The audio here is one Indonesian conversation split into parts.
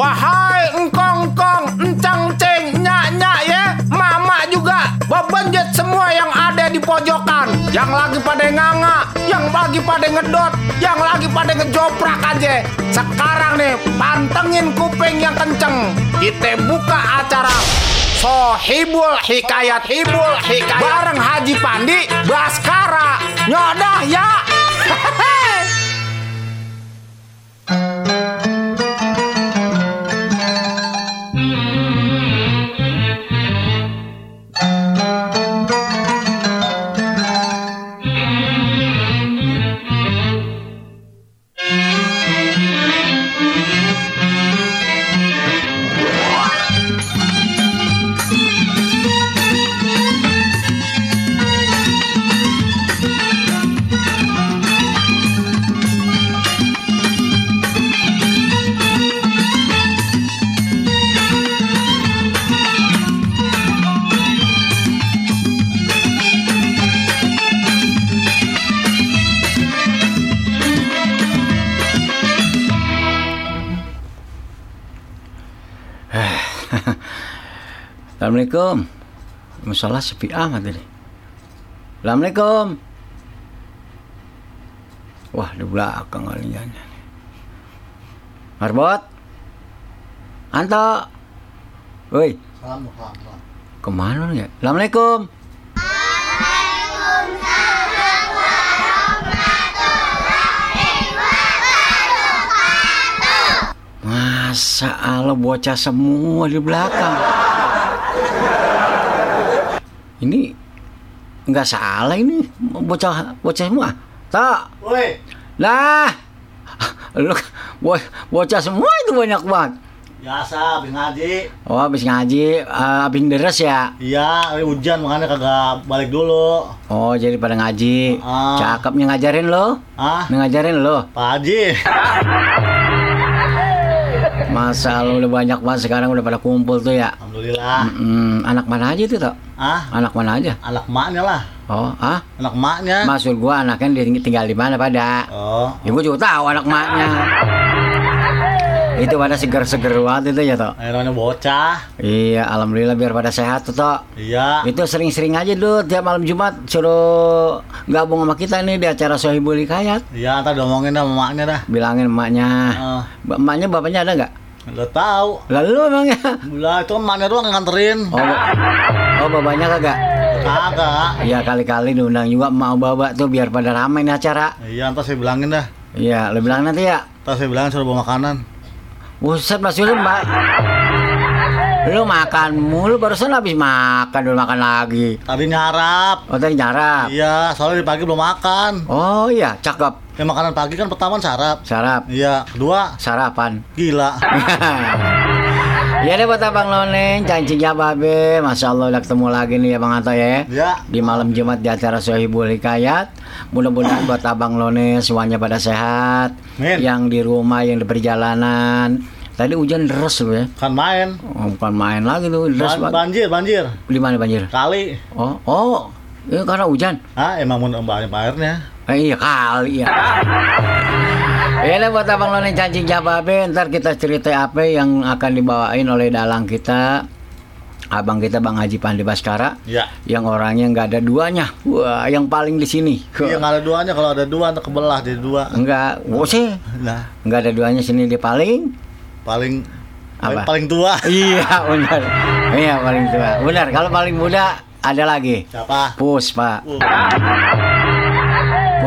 Wahai engkong-engkong, encang-ceng, nyak-nyak ya Mama juga Bebenjet semua yang ada di pojokan. Yang lagi pada nganga Yang lagi pada ngedot Yang lagi pada ngejoprak aja. Sekarang nih pantengin kuping yang kenceng. Kita buka acara. Sohibul Hikayat Hibul Hikayat. Bareng Haji Pandi Baskara. Nyodah ya Assalamualaikum. Masalah sepi amat ini. Assalamualaikum. Wah, di belakang kalian. Marbot. Anto. Woi, ke mana ya? Assalamualaikum. Masa Allah bocah semua di belakang. Ini nggak salah ini bocah bocah semua. Tak. Woi, Lah. Lu bo- bocah semua itu banyak banget. biasa habis ngaji. Oh, habis ngaji, eh, habis deres ya. Iya, hujan makanya kagak balik dulu. Oh, jadi pada ngaji. Ah. Cakep nih ngajarin lo. Ah, Ngajarin lo. Pak Haji. Masa lo udah banyak banget sekarang udah pada kumpul tuh ya. Alhamdulillah. Mm, anak mana aja tuh, Tok? Ah, Anak mana aja? anak maknya lah. Oh, ah? Anak maknya. Maksud gua anaknya tinggal di mana pada? Oh, Ya gua juga tahu anak maknya. Itu pada seger-seger banget itu ya, Tok. akhirnya bocah. Iya, alhamdulillah biar pada sehat tuh, Tok. Iya. Itu sering-sering aja dulu tiap malam Jumat suruh gabung sama kita nih di acara Sohibul Hikayat. Iya, ntar diomongin dah sama maknya dah. Bilangin emaknya. Ba- Emaknya bapaknya ada nggak? udah tahu. Lalu emangnya? Lah itu maknya doang nganterin. Oh, oh bapaknya kagak? Kagak. Iya kali-kali diundang juga mau bawa tuh biar pada ramai nih acara. Iya, ntar saya bilangin dah. Iya, lu bilang nanti ya. Ntar saya bilangin suruh bawa makanan. Buset Mas Yuli, Mbak. Lu makan mulu barusan habis makan dulu makan lagi. Tadi nyarap. Oh tadi nyarap. Iya, soalnya di pagi belum makan. Oh iya, cakep. Ya makanan pagi kan pertama sarap. Sarap. Iya, kedua Sarapan. gila. ya deh buat abang Loneng, cancingnya babe. Masya Allah udah ketemu lagi nih ya Bang Anto ya. Ya. Di malam Jumat di acara Sohibul Hikayat. Mudah-mudahan buat abang Lone semuanya pada sehat. Amin. Yang di rumah, yang di perjalanan. Tadi hujan deras loh ya. Kan main. Oh, bukan main lagi tuh deras Ban- banjir, banjir. Di mana banjir? Kali. Oh, oh. Ini karena hujan. Ah, emang mau airnya. Eh, iya kali ya. Ya buat abang Lone cancing jababe Ntar kita cerita apa yang akan dibawain oleh dalang kita. Abang kita Bang Haji Pandi Baskara Iya. Yang orangnya nggak ada duanya. Wah yang paling di sini. Iya nggak ada duanya. Kalau ada dua kebelah jadi dua. Enggak, oh sih. Nah, Nggak ada duanya sini dia paling paling Apa? paling tua. Iya benar. Iya paling tua. Benar kalau paling muda ada lagi. Siapa? Puspa Uh,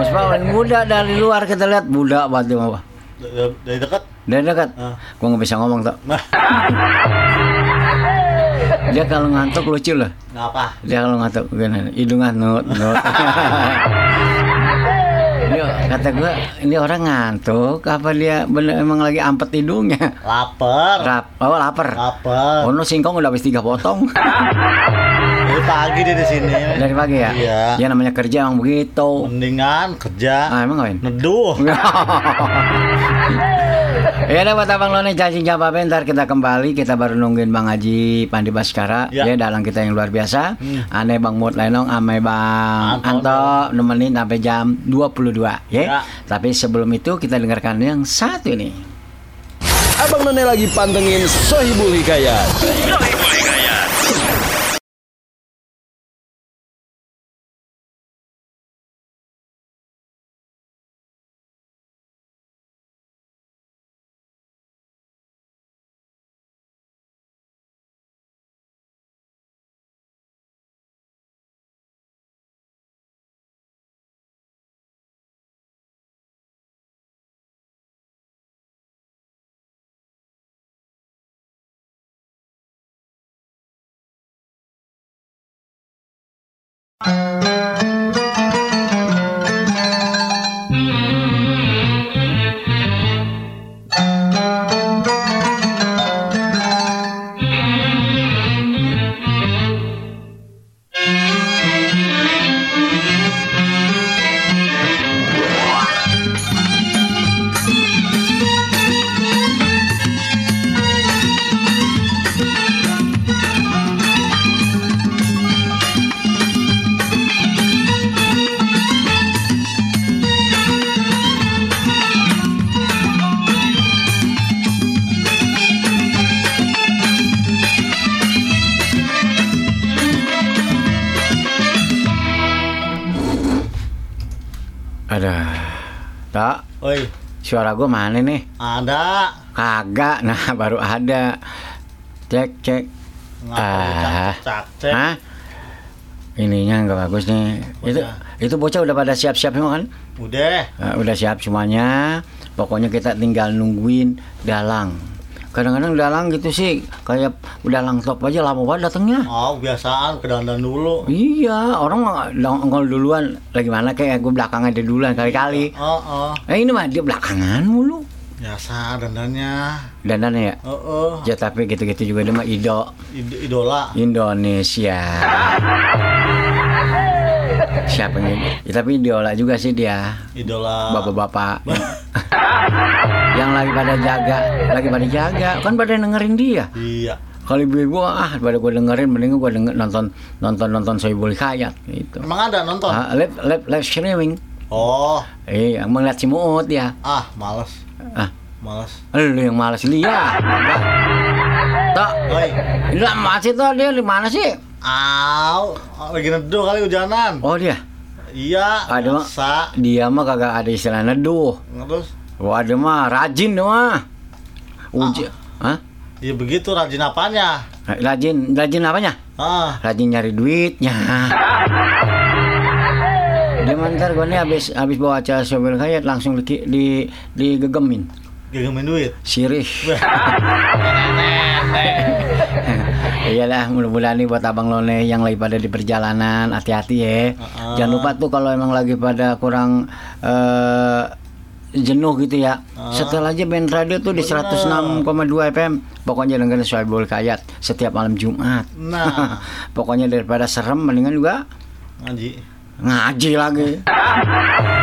Puspa paling muda dari luar kita lihat Muda banget dia mah dari- dekat. Dari dekat Ah. Gua nggak bisa ngomong tuh Nah, Dia kalau ngantuk lucu loh ngapa? Dia kalau ngantuk gini, hidungan nut nut. ini kata gua ini orang ngantuk apa dia bener emang lagi ampet hidungnya? Laper. Rap, oh lapar. Laper. Oh no singkong udah habis tiga potong pagi dia di sini. dari pagi ya. Iya. Ya namanya kerja emang begitu. Mendingan kerja. Ah emang ngapain? Neduh. ya udah buat abang lo nih cacing jawab apa ntar kita kembali kita baru nungguin bang Haji Pandi Baskara Ya. ya dalang kita yang luar biasa Hmm. aneh bang Mut Lenong ame bang Anto. Anto nemenin sampai jam 22 ya. Ya. tapi sebelum itu kita dengarkan yang satu ini Abang None lagi pantengin Sohibul Hikayat. Aduh. Suara gue mana nih? ada. Kagak. Nah, baru ada. Cek, cek. Ah. Cak cek? Hah? Ininya nggak bagus nih. Itu Bocah. itu bocah udah pada siap-siap semua kan? Udah. Eh, udah siap semuanya. Pokoknya kita tinggal nungguin dalang. Kadang-kadang dalang gitu sih kayak dalang top aja lama banget datangnya. Oh, biasaan ke dandan dulu. Iya, orang nongol duluan. Lagi mana kayak gue belakangan dia duluan kali-kali. Oh, oh. Eh ini mah dia belakangan mulu. Biasa dandannya. Dandannya ya. Oh, oh. Ya tapi gitu-gitu juga dia mah ido Id- idola. Indonesia. Siapa yang ya, tapi idola juga sih dia. Idola. Bapak-bapak. yang lagi pada jaga, lagi pada jaga, kan pada dengerin dia. Iya. Kalau ibu-ibu ah pada gue dengerin mending gue denger, nonton nonton nonton Sohibul Hikayat gitu. Emang ada nonton? Ah, live, live, live streaming. Oh, Iya, melihat si Muut ya. ah, males. Ah, Males. lu yang malas lihat. Tak, ini masih tuh dia di mana sih? Au, lagi neduh kali hujanan. Oh dia, Iya, Ada, masa. dia mah kagak ada istilah neduh. Terus, Wah, ada mah rajin dia mah. Uji, Hah? ya begitu rajin apanya? Rajin, rajin apanya? Ah, Rajin nyari duitnya. Dia mantar gue nih habis habis bawa acara Sobil Kayat langsung di, di digegemin. gegemin duit. Sirih. Iyalah, mudah-mudahan nih buat abang Lone yang lagi pada di perjalanan, hati-hati ya. Heeh. Jangan lupa tuh kalau emang lagi pada kurang eh, jenuh gitu ya. Setel aja band radio tuh di 106,2 FM. Pokoknya dengerin Soebul Kayat setiap malam Jumat. Nah, Pokoknya daripada serem mendingan juga ngaji. ngaji lagi.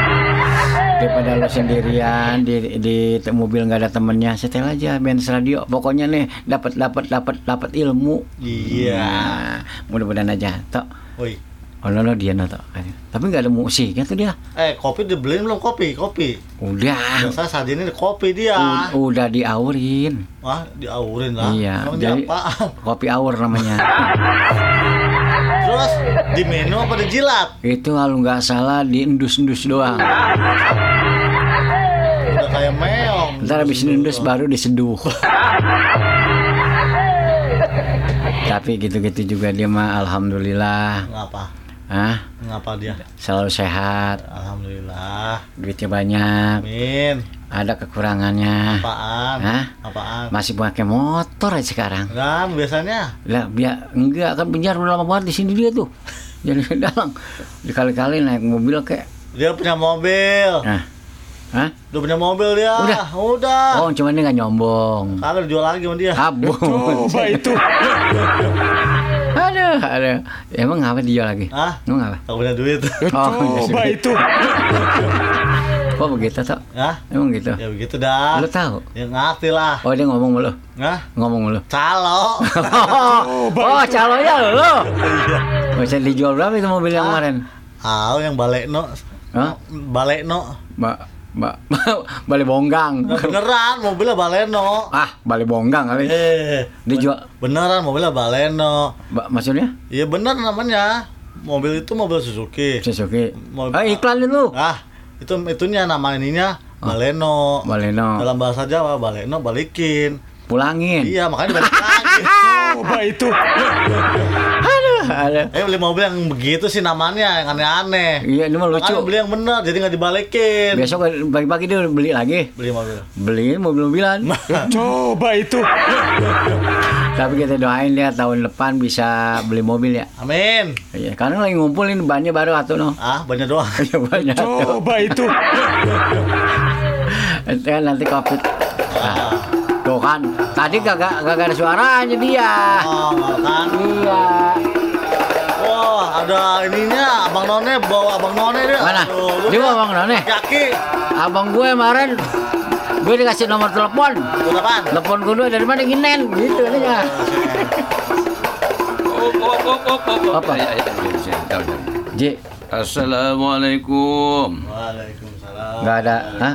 daripada lo sendirian di di mobil nggak ada temennya setel aja band radio pokoknya nih dapat dapat dapat dapat ilmu Iya. Nah, mudah-mudahan aja tok Woi. oh no, no dia no tok tapi nggak ada musiknya tuh dia Eh, kopi dibeliin belum kopi? Kopi. udah Biasa saat ini kopi dia. U- udah diaurin Wah, diaurin lah. iya Emang jadi apaan? kopi aur namanya Terus di menu apa dijilat? itu kalau nggak salah diendus-endus doang. Ntar habis diendus baru diseduh tapi gitu-gitu juga dia mah alhamdulillah Ngapa? ah Ngapa dia? selalu sehat Alhamdulillah. duitnya banyak Amin. ada kekurangannya Apaan? Hah? Apaan? masih pakai motor aja sekarang Kan biasanya lah biar enggak kan penjara udah lama banget di sini dia tuh jadi dalang dikali-kali naik mobil kayak dia punya mobil. nah Hah? Udah punya mobil dia. Udah? Udah. Oh, cuman dia nggak nyombong. Kagak dijual lagi sama dia. Abun. Coba itu. Aduh, aduh. Emang ngapa dijual lagi? Hah? Emang ngapa? Kagak punya duit. Oh, Coba itu. Kok begitu, Tok? Hah? Emang gitu? Ya begitu dah. Lu tahu? Ya ngerti lah. Oh, dia ngomong mulu. Hah? Ngomong mulu. Calo. oh, calonnya lu. Iya. Bisa dijual berapa itu mobil yang kemarin? Ah, yang balekno. Hah? Balekno. Ba Ba Bali Bonggang. Nah, beneran mobilnya Baleno. Ah, Bali Bonggang kali. Eh, Dijual. beneran mobilnya Baleno. Ba maksudnya? Iya bener namanya. Mobil itu mobil Suzuki. Suzuki. Mau- Ah, iklan lu. Ah, itu itunya nama ininya Baleno. Baleno. Dalam bahasa Jawa Baleno balikin. Pulangin. Iya, makanya lagi. Coba itu. Eh beli mobil yang begitu sih namanya yang aneh-aneh. Iya, ini mah lucu. Makanya beli yang bener jadi nggak dibalikin. Besok pagi-pagi dia beli lagi. Beli mobil. Beli mobil-mobilan. Coba itu. Tapi kita doain dia tahun depan bisa beli mobil ya. Amin. Iya, karena lagi ngumpulin bannya baru atau no. Ah, banyak doang. Iya banyak. Coba itu. Itu kan nanti covid. Nah, tuh kan, tadi kagak kagak ada suaranya dia. Oh, kan. Iya. Ada ininya Abang None bawa Abang None dia. Mana? Aduh, Dia lu bawa kan Abang None? Kaki. Abang gue kemarin gue dikasih nomor telepon. Apaan? Telepon kedua dari mana ginen gitu. Apa? Ya, ya. Ji, Assalamualaikum. Waalaikumsalam. nggak ada. Hah?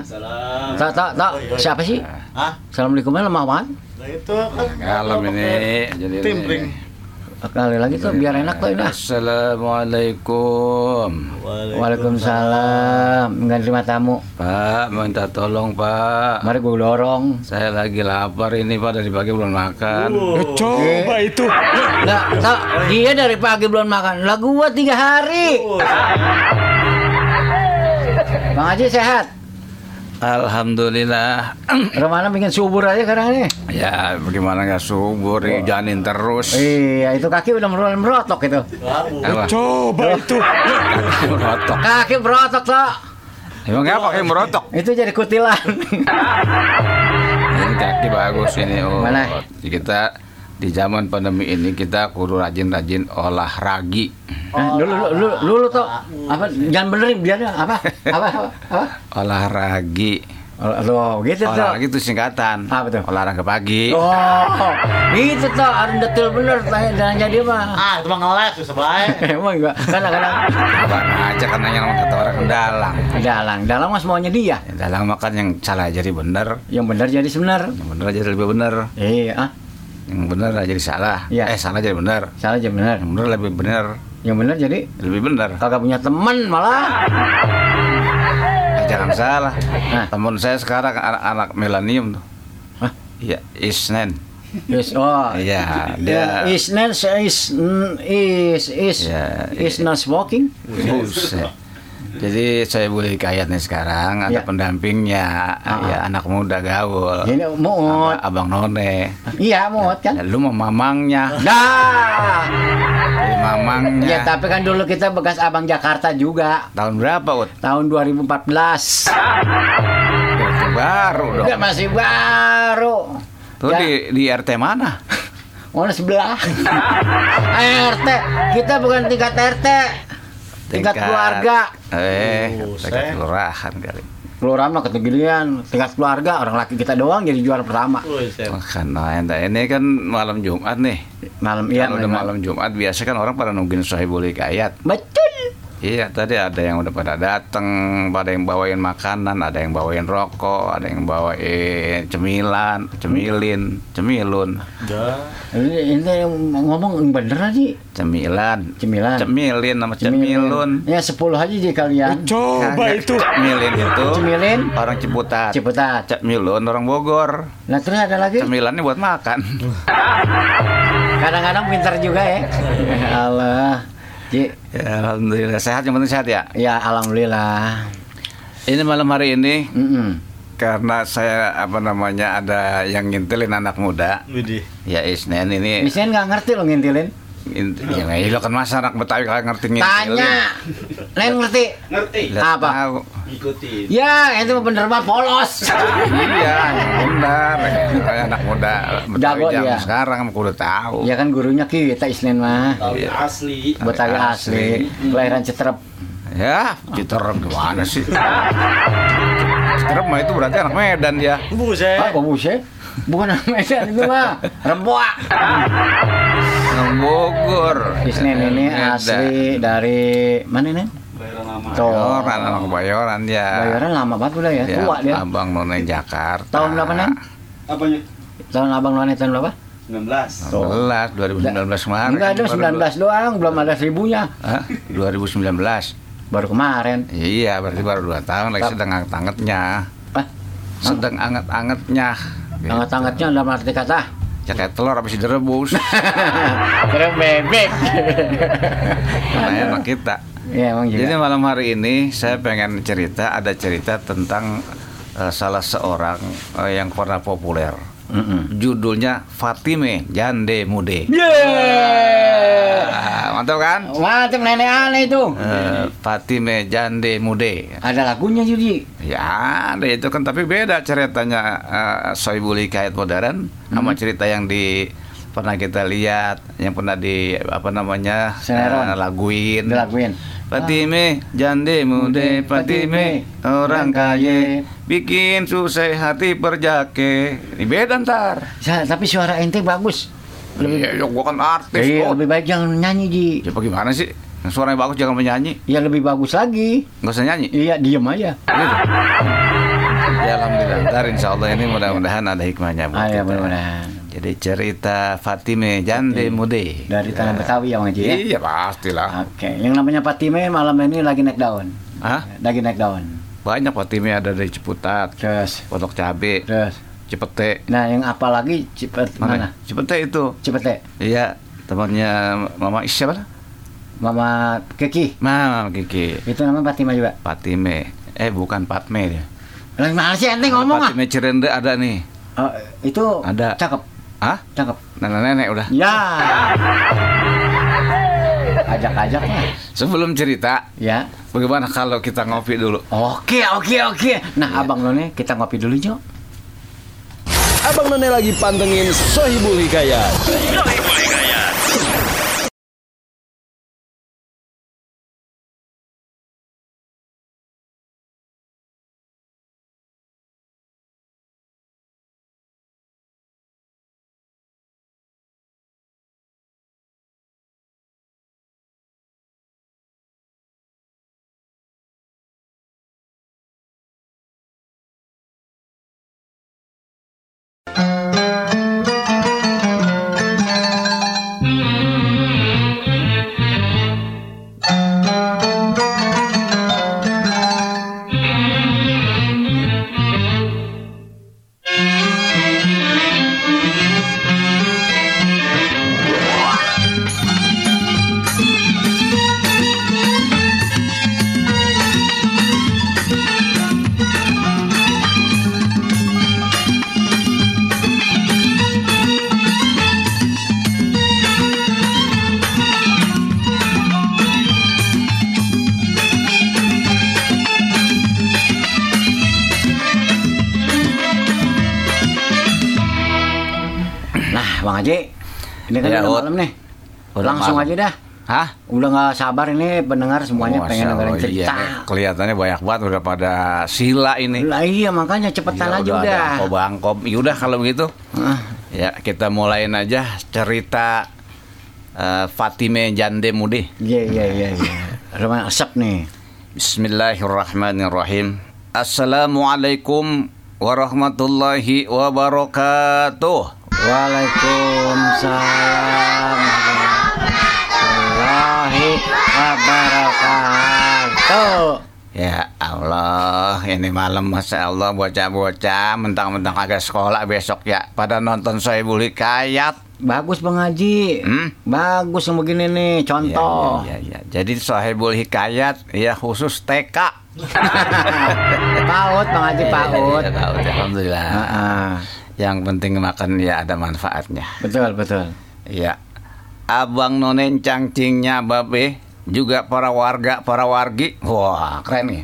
Tak tak tak. Siapa sih? Hah? Assalamualaikumnya lemah banget. Nah itu kan. Kalem ini. Jadi Timpring. ini. Kali lagi tuh biar enak tuh ini. ah. Assalamualaikum. Waalaikumsalam. Nggak terima tamu. Pak, minta tolong Pak. Mari gue dorong. Saya lagi lapar ini Pak dari pagi belum makan. Coba itu. Nggak, tak, dia dari pagi belum makan. Lah gua tiga hari. Oh, Bang Haji sehat. Alhamdulillah. Romana bikin subur aja sekarang nih. ya bagaimana nggak subur, janin terus. Iya, itu kaki udah merol merotok itu. Apa? Coba itu. Kaki merotok. Kaki merotok toh. Emang apa kayak merotok? Itu jadi kutilan. Ini kaki bagus ini. Oh. Mana? Kita di zaman pandemi ini kita kudu rajin-rajin olah ragi. Nah, dulu dulu dulu tuh apa jangan benerin biarnya apa apa apa, apa? Olah ragi. Oh, gitu tuh. Olahraga itu singkatan. Apa tuh? Olahraga pagi. Oh, gitu tuh, harus detail bener tanya tanya dia mah. Ah, itu mah ngeles tuh sebaik. Emang enggak, kadang-kadang Abang aja kan nanya sama kata orang dalang. dalang, dalang mas maunya dia. Ya, Dalang makan yang salah jadi bener, Yang benar jadi sebenar. yang bener jadi lebih bener, Iya, ah, yang bener jadi salah. Iya. Eh salah jadi bener, salah jadi benar. yang bener lebih bener, Yang benar jadi lebih bener. kagak punya teman malah. Eh, jangan salah. Nah. Temen saya sekarang anak-anak milenium tuh. Hah? Iya, Isnen. Yes, oh. Iya, Ya, dia is not is is is Ya, is not smoking. Buset. Jadi saya boleh kayat nih sekarang ada Ya. pendampingnya Ah. ya anak muda gaul. Ini muut. Abang None. Iya, muut kan. Ya, lu mau mamangnya. Nah, Jadi mamangnya. ya tapi kan dulu kita bekas abang Jakarta juga. Tahun berapa, Ut? Tahun 2014. Berarti baru dong. Udah masih baru. Tuh Ya. di di RT mana? Mana sebelah? RT. Kita bukan tingkat RT. Tingkat keluarga. Eh, tingkat kelurahan kali. Kelurahan mah ketegilian. Tingkat keluarga orang laki kita doang jadi juara pertama. Makan nah, ini kan malam Jumat nih. Malam iya. Kalau udah malam Jumat biasa kan orang pada nungguin Sohibul Hikayat. Betul. Iya, tadi ada yang udah pada dateng, pada yang bawain makanan, ada yang bawain rokok, ada yang bawain cemilan, cemilin, cemilun, Udah. Ini, ini ngomong yang bener aja. cemilan, Cemilan. cemilin sama cemilun. Ya 10 aja jadi kalian. Coba Kagak, itu. Cemilin itu Cemilin. orang Ciputat. Ciputat. Cemilun orang Bogor. Nah terus ada lagi. Cemilannya buat makan. Kadang-kadang pintar juga ya. Ya Allah. Ji, Ya, alhamdulillah sehat yang penting sehat ya. ya alhamdulillah. Ini malam hari ini Mm-mm. karena saya apa namanya ada yang ngintilin anak muda. Widih. Ya Isnen ini Misalnya nggak ngerti lo ngintilin. Ya nggak lo kan masa anak Betawi kagak ngerti ngintilin. Tanya. Lain ngerti. Lah, Apa? tahu. Ya itu bener mah polos. iya, benar. Kayak anak muda Betawi Jago dia. sekarang mah kudu tahu. ya kan gurunya kita Isnin mah. asli. Betawi asli. Kelahiran Cetrep. Ya, Citerep gimana sih? Citerep mah itu berarti anak Medan dia. Buset. Ah, kok buset? Bukan anak Medan itu mah. Remboa. Bogor. Isnin ini asli dari mana nih? Bayoran, anak Bayoran ya. Bayaran lama banget udah ya, Ya, tua dia. Abang None Jakarta. Tahun berapa, Nen? Apanya? Tahun abang None tahun berapa? 19. 19, 2019 kemarin. Enggak ada Baru 19 doang, belum ada seribunya. Hah? 2019. Baru kemarin. Iya, berarti baru 2 tahun lagi sedang anget-angetnya. Sedang anget-angetnya. hangat-hangatnya dalam arti kata. Ya kayak telur habis direbus. Keren bebek. Karena enak kita. Iya emang Jadi juga. malam hari ini saya pengen cerita ada cerita tentang eh, salah seorang eh, yang pernah populer. Mm-mm. Judulnya Fatime Jande Mude. Yeay. Ah, mantap kan? Mantap nenek aneh itu. Eh, Fatime Jande Mude. Ada lagunya Judi. Ya, ada itu kan tapi beda ceritanya uh, Soibul Hikayat modern sama cerita yang di pernah kita lihat, yang pernah di apa namanya eh, laguin. Dilaguin. Fatime jande mude Fatime orang kaya bikin susah hati perjake ini beda ntar Ya, tapi suara ente bagus. Lebih iya gua kan artis Iya, oh. lebih baik jangan nyanyi Ji. ya bagaimana sih yang suaranya bagus jangan menyanyi Ya lebih bagus lagi. nggak usah nyanyi Iya, diem aja. Gitu. ya alhamdulillah ntar insya Allah ini mudah-mudahan ada hikmahnya buat Ah, ya kita. mudah-mudahan. Jadi cerita Fatime jande mude Dari tanah Betawi ya Bang Haji ya. iya pastilah Oke, yang namanya Patime malam ini lagi naik daun. Hah? Lagi naik daun. banyak Fatime ada dari Ciputat Terus, Pondok Cabe terus. Cipete Nah, yang apa lagi Cipet mana? Cipete itu Cipete. Iya, temannya Mama Is siapa? lah? Mama Keki. Mama Kiki. Itu namanya Patime juga. Patime. Eh, bukan Patme dia. Lah mana sih ente ngomong ah? Patime Cirende ada nih. Oh, itu Ada. cakep, Hah? cakep. Nenek-nenek udah. Ya. Ajak-ajak lah. Sebelum cerita, Ya. bagaimana kalau kita ngopi dulu? Oke, oke, oke. Nah, Abang None, kita ngopi dulu, Jo. Abang None lagi pantengin Sohibul Hikayat. Nah, Udah nggak sabar ini pendengar semuanya Masya pengen dengerin cerita. iya, nih, kelihatannya banyak banget udah pada sila ini. Lah iya makanya cepetan Ya, aja udah. udah. ada Bangkop. Yaudah kalau begitu. Ah, Ya, kita mulain aja cerita eh, Fatime Jande Mude. Iya iya iya iya. Rumah asap nih. Bismillahirrahmanirrahim. Assalamualaikum warahmatullahi wabarakatuh. Waalaikumsalam Ya Allah, ini malam Masya Allah bocah-bocah mentang-mentang agak sekolah besok ya pada nonton Soebul Hikayat. Bagus Bang Haji. Hmm? Bagus yang begini nih Ya, contoh. ya, ya, ya. Jadi Soebul Hikayat ya khusus TK. Paut Bang Haji paut. Ya, ya, paut, Alhamdulillah. Ah, ah. Yang penting makan ya ada manfaatnya. Betul betul. Ya. Abang nonen cangcingnya babe juga para warga para wargi. Wah keren nih.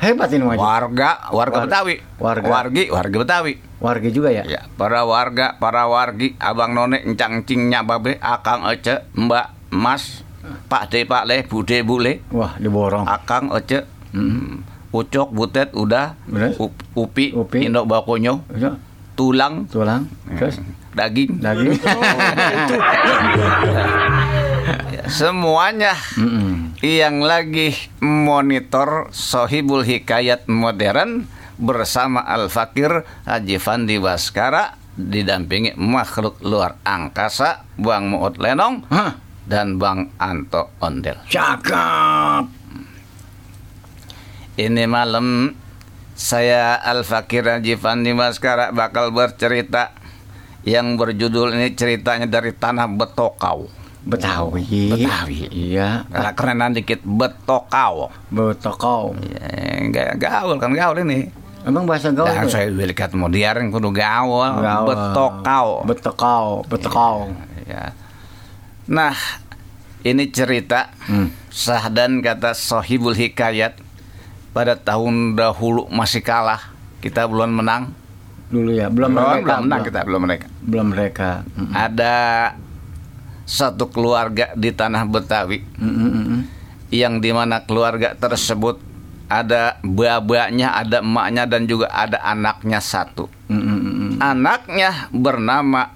Hebat ini Haji. warga warga War- Betawi. Warga. wargi warga Betawi. Warga juga ya. ya para warga para wargi. Abang none cangcingnya babe. Akang ece mbak mas. Pak de pak le bude bule. Wah diborong. akang ece mm, ucok butet udah. Up- upi, Upi. indok bakonyo. Itu, tulang. Tulang. Terus daging daging. Ya, semuanya Mm-mm. yang lagi monitor Sohibul Hikayat Modern bersama Al Fakir Haji Fandi Baskara didampingi makhluk luar angkasa Bang Muut Lenong Hah, dan Bang Anto Ondel. cakep. Ini malam saya Al Fakir Haji Fandi Baskara bakal bercerita yang berjudul ini ceritanya dari tanah Betokau. Betawi. Betawi. Iya. Karena kerenan dikit Betokau. Betokau. Ya, enggak gaul kan gaul ini. Emang bahasa gaul Dan tuh? saya bilikat modern kudu gaul, Gaul. Betokau. Betokau. Betokau. Ya. Nah, ini cerita Hmm. Sahdan kata Sohibul Hikayat pada tahun dahulu masih kalah. Kita belum menang. Dulu ya. Belum Belum, mereka. belum menang belum. kita, belum mereka. Belum mereka. Mm, Ada satu keluarga di tanah Betawi mm, mm, mm, mm. yang di mana keluarga tersebut ada babanya, ada emaknya dan juga ada anaknya satu. Mm, mm, mm, mm. Anaknya bernama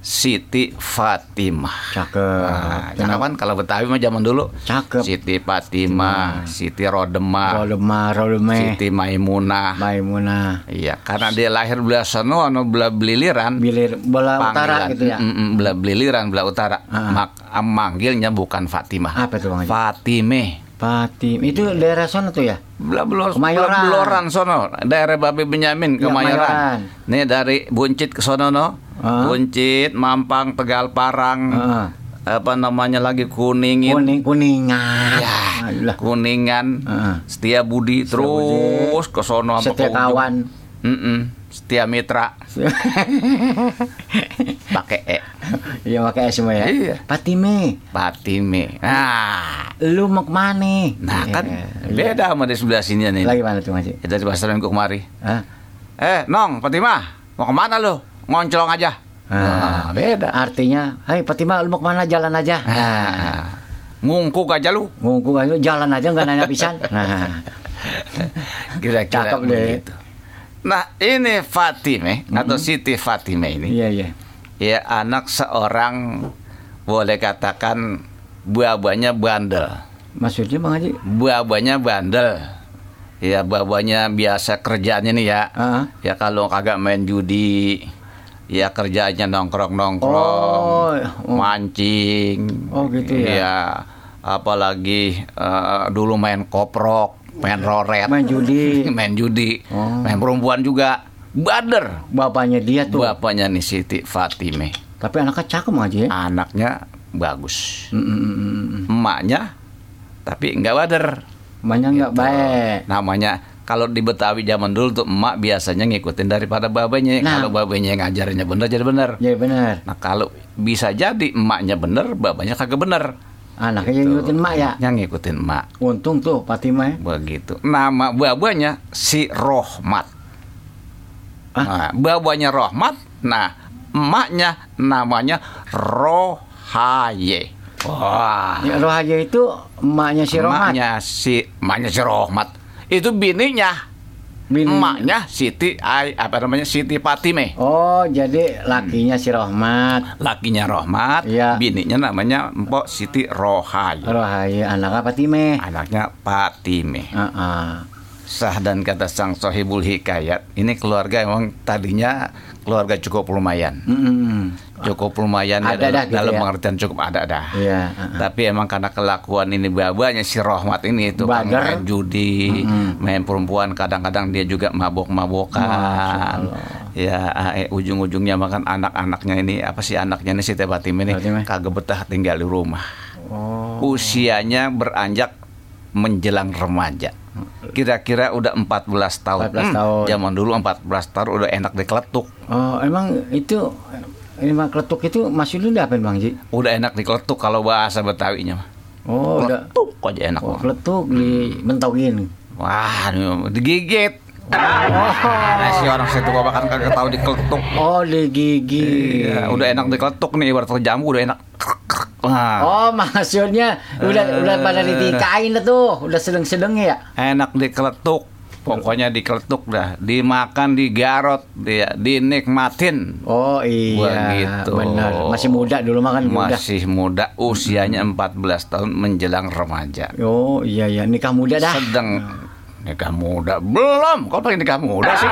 Siti Fatimah. Cakep. Nah, karena kan kalau Betawi mah zaman dulu Cakep. Siti Fatimah, Siti Rodema, Rodema, Rodeme, Siti Maimunah. Maimunah, Iya, karena dia lahir belah sono anu belah beliliran. Bilir, bola utara gitu ya. Mm, mm, belah beliliran belah utara. Ah. Mak, am- manggilnya bukan Fatimah. Apa tuh, Bang? Fatime. Patim, itu daerah sana tuh ya? Belah belor, Kemayoran. belah beloran sono, daerah Babi Benyamin Iya, Kemayoran. Kemayoran. Nih dari Buncit ke sono no. Ah. Buncit, Mampang, Tegal Parang. Ah. Apa namanya lagi Kuningin. Kuning, kuningan. Ya, Ayolah. Kuningan, Heeh. Setia Budi terus ke sono Setia kawan. Mm-mm. Setia Mitra pakai E Iya pakai S semua ya. Iya. Patime, Patime. Nah, lu mau ke mana? nah kan Iya. beda sama di sebelah sini nih. Lagi mana tuh? Kita di pasar minggu kemari. Hah? Eh, Nong, Fatimah, mau ke mana lu? Ngoncolong aja. Nah, beda. Artinya, hai Fatima lu mau ke mana jalan aja. Nah, ngungkuk aja lu. Ngungkung aja jalan aja nggak nanya pisan. Nah, Kira-kira Cakep deh. begitu. Nah, ini Fatime atau Siti Fatime ini. iya iya. Ya anak seorang boleh katakan babanya bandel. Maksudnya Bang Haji? Babanya bandel. Ya babanya biasa kerjaannya nih ya. Heeh. Ya kalau kagak main judi, ya kerjanya nongkrong-nongkrong, Oh, oh. mancing. Oh, gitu ya. Ya, apalagi eh, dulu main koprok, main roret, Main judi. main judi, Oh. main perempuan juga. Bader. Bapaknya dia tuh. Bapaknya nih Siti Fatime. Tapi anaknya cakep Haji ya. Anaknya bagus. Mm, mm, mm, mm. Emaknya tapi nggak bader. Banyak nggak Gitu. baik. Namanya kalau di Betawi zaman dulu tuh emak biasanya ngikutin daripada babanya. Nah. Kalau babanya ngajarinnya bener jadi bener. Ya benar. Nah kalau bisa jadi emaknya bener, babanya kagak bener. Anaknya yang ngikutin mak ya. Yang ngikutin emak. Untung tuh Fatima ya. Begitu. Nama babanya si Rohmat. Ah? Nah, babanya Rohmat. Nah, emaknya namanya Rohaye. Wah. Ya, Rohaja itu emaknya si Rohmat. Emaknya si emaknya si Rohmat. Itu bininya. Bini- Emaknya Siti Ai apa namanya Siti Fatime. Oh, jadi lakinya si Rohmat. Lakinya Rohmat, Iya. bininya namanya Empok Siti Rohai. Rohaja anaknya Fatime. Anaknya Fatime. Heeh. Sah dan kata sang sohibul hikayat. Ini keluarga emang tadinya keluarga cukup lumayan. Mm-mm. Cukup lumayan ya, Ada dalam, dah gitu dalam ya. pengertian cukup ada dah. Iya, heeh. Tapi emang karena kelakuan ini babanya si Rohmat ini itu kan main judi, main perempuan kadang-kadang dia juga mabok-mabokan. Ya eh, ujung-ujungnya makan anak-anaknya ini apa sih anaknya ini si Teh Fatim ini Fatimah. kagak betah tinggal di rumah. Oh. Usianya beranjak menjelang remaja. Kira-kira udah 14 tahun. 14 tahun. Zaman dulu 14 tahun udah enak dikeletuk. Oh, emang itu ini mah kletuk itu masih dulu apa Bang Ji? Udah enak dikeletuk kalau bahasa Betawinya mah. Oh, udah Kletuk aja enak. oh, kletuk dimentogin. Wah, digigit. Nah, si orang situ gua bahkan kagak tahu dikeletuk. Oh, digigit. Iya, udah enak dikeletuk nih ibarat jamu udah enak. Nah, Oh, maksudnya udah udah pada ditikain lah tuh, udah sedeng-sedeng ya. enak dikeletuk. Pokoknya dikeletuk dah, dimakan, digarot, dia dinikmatin. Oh iya, Begitu. benar. Masih muda dulu makan. Masih muda, usianya 14 tahun menjelang remaja. Oh iya iya, nikah muda dah. Sedang nikah muda belum? Kok pengen nikah muda sih?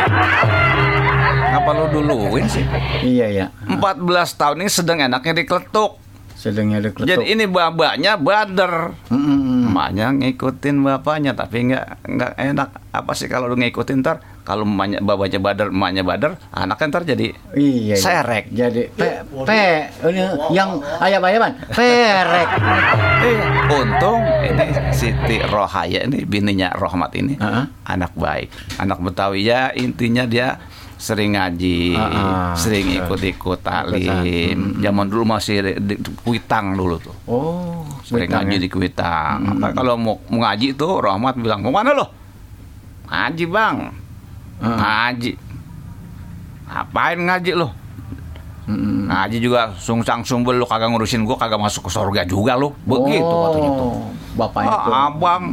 Ngapa lu duluin sih? Iya iya. 14 tahun ini sedang enaknya dikeletuk. Sedangnya ada kletuk. Jadi ini babanya bader. Emaknya ngikutin bapaknya tapi nggak nggak enak apa sih kalau lu ngikutin ntar kalau emaknya babanya bader emaknya bader anaknya ntar jadi Iya, iya. serek Jadi pe, pe ini yang ayam-ayaman perek. Iya. untung ini Siti Rohaya ini bininya Rohmat ini Heeh. anak baik anak Betawi ya intinya dia sering ngaji Ah, sering ikut-ikut taklim zaman dulu masih di, kuitang dulu tuh Oh, sering ngaji ya? di Kuitang. Apa Kalau mau, mau ngaji tuh Rahmat bilang mau mana lo? Ngaji bang, Heeh. ngaji. Ngapain ngaji lo? Mm-mm. Ngaji juga sungsang sumbel lo kagak ngurusin gua kagak masuk ke surga juga lo. Begitu katanya tuh. oh, Bapak itu. Ah, abang,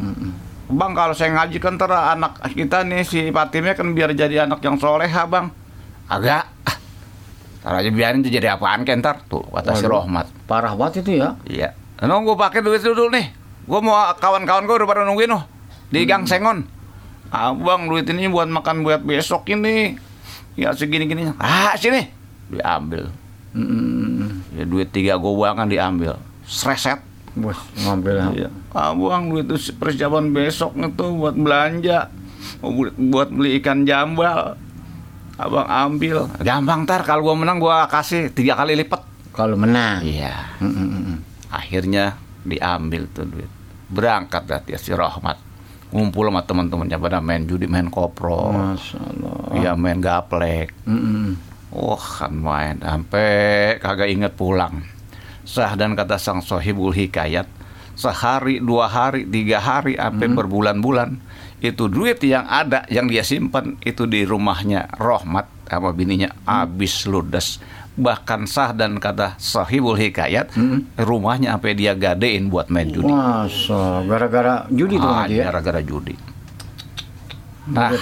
bang kalau saya ngaji kan ntar anak kita nih si Fatimnya kan biar jadi anak yang soleh bang. Agak. Ah, Ntar aja biarin tuh jadi apaan kan ntar tuh kata si Waduh. Rahmat. Parah banget itu ya. Iya. Nunggu pakai duit dulu nih. Gue mau kawan-kawan gue udah pada nungguin loh di Gang Sengon. Abang duit ini buat makan buat besok ini. Ya segini-gini. Ah sini. Diambil. Mm-mm. Ya duit tiga gobangan diambil. Sreset. Bos ngambil. Iya. Abang duit itu persiapan besok itu buat belanja. Mau buat, beli ikan jambal. Abang ambil. Gampang ntar kalau gue menang gue kasih tiga kali lipat. Kalau menang. Iya. Mm-mm. akhirnya diambil tuh duit berangkat berarti si Rahmat ngumpul sama teman-temannya pada main judi main kopro Masya Allah. ya main gaplek Mm-mm. oh kan main sampai kagak inget pulang sah dan kata sang sohibul hikayat sehari dua hari tiga hari sampai berbulan-bulan itu duit yang ada yang dia simpan itu di rumahnya Rohmat sama bininya habis ludes. Bahkan sah dan kata sahibul hikayat rumahnya sampai dia gadein buat main judi. Masa gara-gara judi tuh Ah, ngaji ya. gara-gara judi. Nah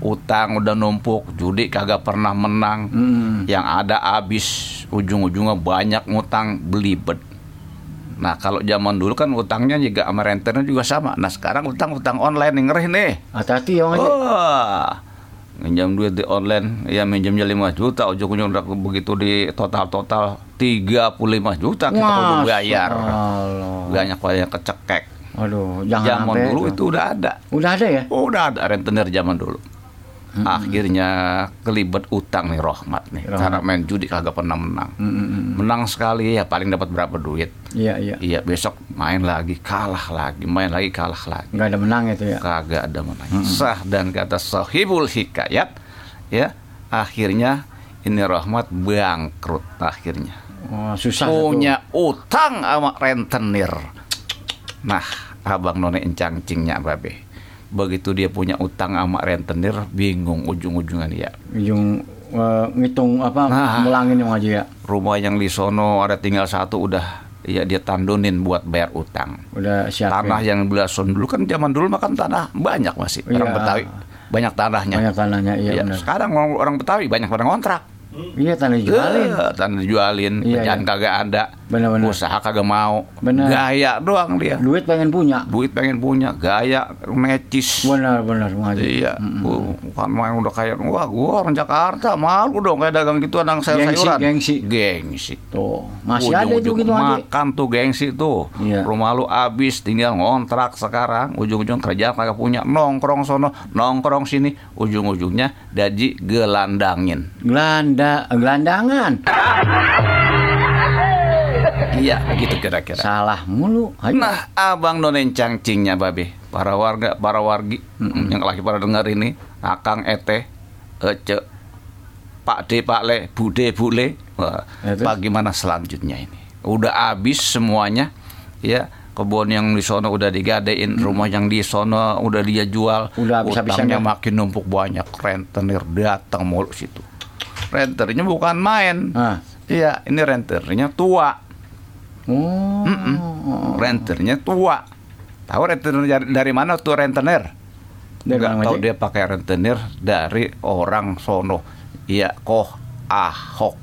utang udah numpuk judi kagak pernah menang. Mm. yang ada habis ujung-ujungnya banyak ngutang belibet nah kalau zaman dulu kan utangnya juga sama rentenir juga sama nah sekarang utang-utang online nih ngeri nih Hati-hati ya. Wah, minjam duit di online, ya minjamnya 5 juta, ujung-ujung udah begitu di total-total 35 juta kita kudu Masya bayar. Allah. Banyak banyak kecekek. Aduh, jangan Zaman dulu itu udah ada. Udah ada ya? Oh, udah ada rentenir zaman dulu. Akhirnya kelibet utang nih Rohmat nih. Rahmat. Karena main judi kagak pernah menang. Mm-mm. Menang sekali ya paling dapat berapa duit. Iya, iya. Iya, besok main lagi, kalah lagi, main lagi, kalah lagi. Nggak ada menang itu ya. kagak ada menang sah dan kata sahibul hikayat ya akhirnya ini rahmat bangkrut akhirnya Oh, susah itu. punya utang sama rentenir nah abang none encang-cingnya babe begitu dia punya utang sama rentenir bingung ujung-ujungnya dia Ujung eh, ngitung apa Nah. mulangin yang ngaji ya. rumah yang di sono ada tinggal satu udah ya dia tandunin buat bayar utang Udah siap. tanah yang belasan dulu kan zaman dulu makan tanah banyak masih orang Iya. Betawi banyak tanahnya Banyak tanahnya, iya benar. sekarang orang, orang Betawi banyak pada ngontrak. Iya tanah dijualin. Eh, tanah dijualin, Iya, iya. kagak ada. Benar-benar. Usaha kagak mau. Benar. Gaya doang dia. Duit pengen punya. Duit pengen punya, gaya necis. Benar benar ngaji. Iya, uh, kan main udah kayak wah gua orang Jakarta malu dong kayak dagang gitu adang sayur Gengsi, sayuran. gengsi. Gengsi. Tuh, masih ada itu Ujung-ujung gitu makan tuh gengsi tuh. Iya. Rumah lu habis tinggal ngontrak sekarang, ujung-ujung kerja kagak punya, nongkrong sono, nongkrong sini, ujung-ujungnya daji gelandangin. Gelanda, gelandangan. Iya, begitu kira-kira. Salah mulu. Haji. Nah, abang nonen cangcingnya babe, para warga, para wargi yang lagi pada dengar ini, akang ete, ece, pak de, pak le, bude, bule, Wah, Ya, bagaimana selanjutnya ini? Udah habis semuanya, ya kebun yang di sono udah digadein, rumah yang di sono udah dia jual, Udah habis-habisan utangnya makin numpuk banyak, rentenir datang mulu situ. Renternya bukan main, Ah. iya ini renternya tua. Oh. Renternya tua. Tahu rentenir dari, mana tuh rentenir? Dari nggak mana tahu aja? dia pakai rentenir dari orang sono iya koh ahok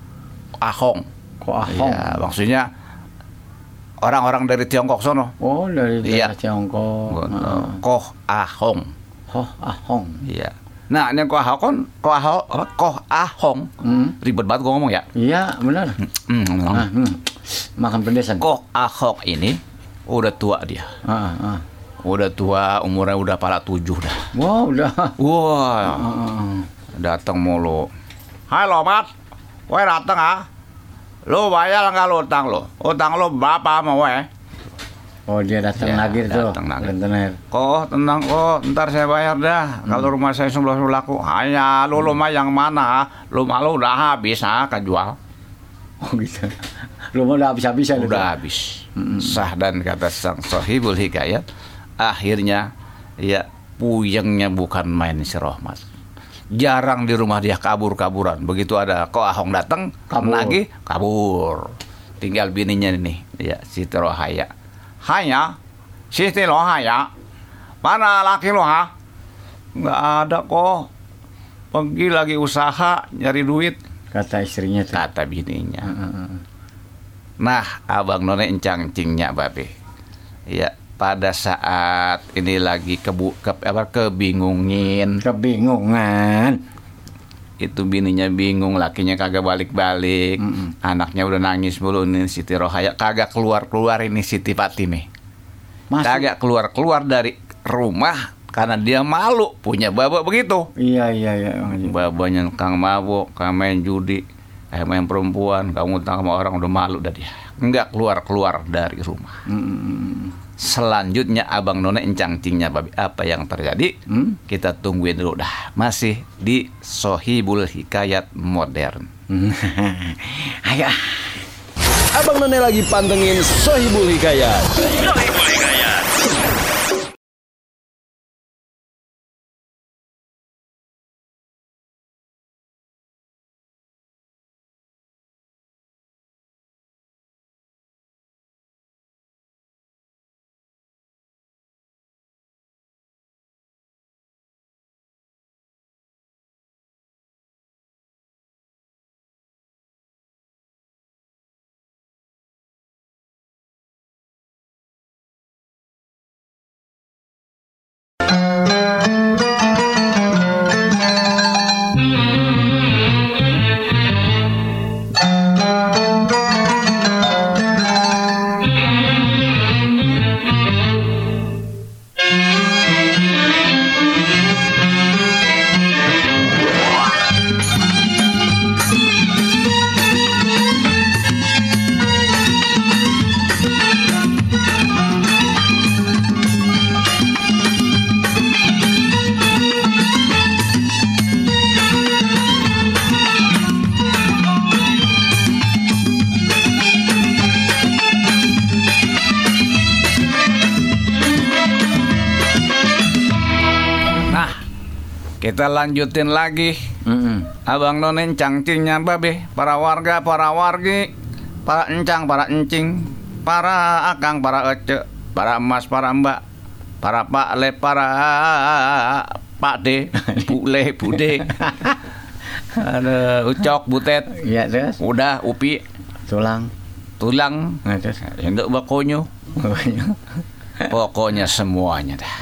ahong Kok ahong? Iya, maksudnya orang-orang dari Tiongkok sono Oh, dari Iya. daerah Tiongkok. Heeh. koh ahong Oh, ahong. iya nah ini koh ahong koh ahong koh ahong Hmm. ribet banget gua ngomong ya Iya, benar. Hmm, Ah, hmm. Makan pedesan. koh ahong ini udah tua dia Ah, ah. udah tua umurnya udah pala tujuh dah Wow, udah. wah Ah, datang mulu halo mat Weh datang ah lu bayar nggak lu utang lu utang lu berapa sama weh Oh, dia datang Ya, lagi tuh. datang lagi. Rentenir. Kok tenang kok, ntar saya bayar dah. Kalau rumah saya sebelah laku, hanya lu rumah yang mana? Rumah lu udah habis, ah, kejual. Oh, gitu. Lu mau udah habis-habisan itu? Udah habis. Sah dan kata sang sohibul hikayat, akhirnya ya puyengnya bukan main si Rohmat. Jarang di rumah dia kabur-kaburan. Begitu ada kok Ahong datang, Kabur. lagi kabur. Tinggal bininya ini, ya Siti Rohaya. Hanya, Siti Rohaya, mana laki lo ha? Nggak ada kok. Pergi lagi usaha nyari duit, Kata istrinya tuh. kata bininya. Nah, abang none encang cingnya babe. Ya, pada saat ini lagi kebu ke, apa kebingungin, Kebingungan. itu bininya bingung, lakinya kagak balik-balik, anaknya udah nangis mulu ini Siti Rohaya kagak keluar-keluar ini Siti Fatime. Masuk. Kagak keluar-keluar dari rumah karena dia malu punya babak begitu. Iya, iya, iya. Babanya kang mabuk, kang main judi, kayak main perempuan, kamu utang sama orang udah malu dah dia. Enggak keluar-keluar dari rumah. Mm-mm. Selanjutnya Abang None encang cingnya babi apa yang terjadi? Hmm? Kita tungguin dulu dah. Masih di Sohibul Hikayat Modern. Ayo. ah. Abang None lagi pantengin Sohibul Hikayat. Nah, kita lanjutin lagi. Mm-mm. Abang None encang cingnya babe, para warga, para wargi, para encang, para encing, para akang, para ece, para emas, para mbak, para pak le, para pak de, bule, bude. Ada ucok, butet, Iya, terus. udah, upi, Tulang. tulang, Nah, terus. untuk bakonyo. Pokoknya semuanya dah.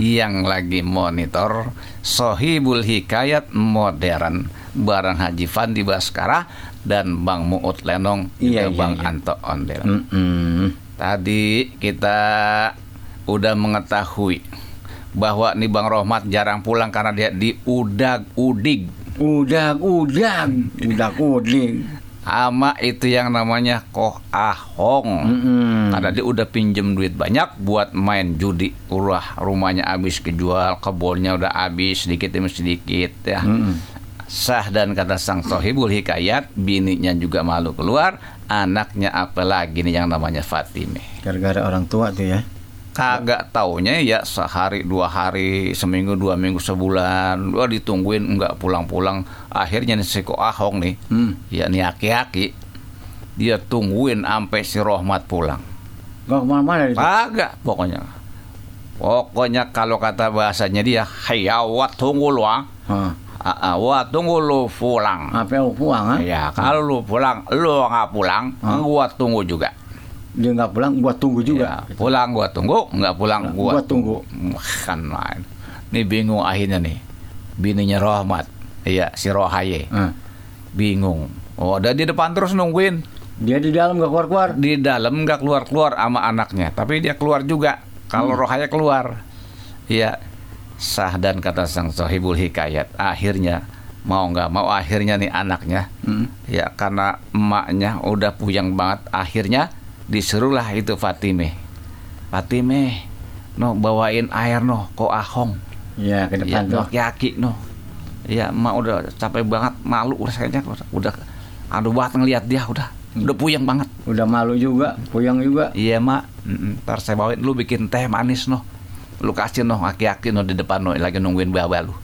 Yang lagi monitor Sohibul Hikayat Modern bareng Haji Fandi Baskara dan Bang Muut Lenong Iya, juga iya, Bang iya. Anto Ondel. Mm-mm. Tadi kita udah mengetahui bahwa nih Bang Rohmat jarang pulang karena dia di udag udig Ama itu yang namanya Koh Ahong. Mm-mm. Karena dia udah pinjem duit banyak buat main judi. Ulah rumahnya habis kejual, kebunnya udah habis sedikit demi sedikit ya. Sah dan kata sang sohibul hikayat, bininya juga malu keluar, anaknya apalagi nih yang namanya Fatime. Gara-gara orang tua tuh ya. Kagak taunya ya sehari dua hari seminggu dua minggu sebulan Wah ditungguin nggak pulang-pulang Akhirnya nih si Ko Ahong nih Hmm. Ya nih aki-aki Dia tungguin sampai si Rohmat pulang Gak ke mana-mana itu. Kagak pokoknya Pokoknya kalau kata bahasanya dia, Hayya wa tunggu lu ah. Hah. Ah, ah, wa tunggu lu pulang. Apa yang pulang ah? Ya, kalau lu pulang, lu nggak pulang, Ah. gua tunggu juga. Dia nggak pulang, gua tunggu juga. Ya, pulang gua tunggu, nggak pulang gua, Gua tunggu. Kan main. Nih bingung akhirnya nih. Bininya Rohmat. Iya, si Rohaye. Ah. Bingung. Oh, udah di depan terus nungguin. Dia di dalam nggak keluar keluar. Di dalam nggak keluar-keluar sama anaknya, tapi dia keluar juga. Kalau Rohaye keluar. Iya. Sah dan kata sang sahibul hikayat. Akhirnya mau nggak mau akhirnya nih anaknya Hmm. Ya karena emaknya udah puyeng banget Akhirnya disuruhlah itu Fatime. Fatime No bawain air no Ko ahong. Ya ke Ya depan tuh. no yaki no. Ya emak udah capek banget Malu kayaknya. Udah Aduh banget ngeliat dia udah. Udah puyeng banget. Udah malu juga, puyeng juga. Iya mak. Ntar saya bawain Lu bikin teh manis no. Lu kasih no aki-aki no di depan no Lagi nungguin baba lu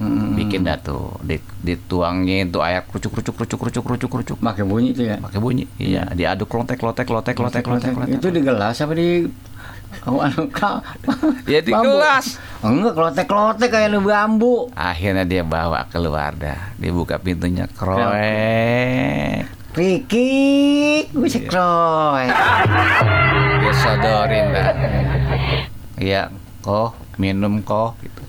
Mm-mm. Bikin dah tuh di- Dituangin tuh air Krucuk krucuk krucuk krucuk krucuk krucuk Pakai bunyi itu ya. pakai bunyi iya diaduk klotek klotek klotek klotek klotek klotek Itu di gelas apa di Oh, anu ka, Ya, di bambu? gelas. Enggak, klotek-klotek kayak lu bambu. akhirnya dia bawa keluar dah dibuka pintunya kroek Rikik, bisa kroy. dia sodorin dah iya kok minum kok gitu.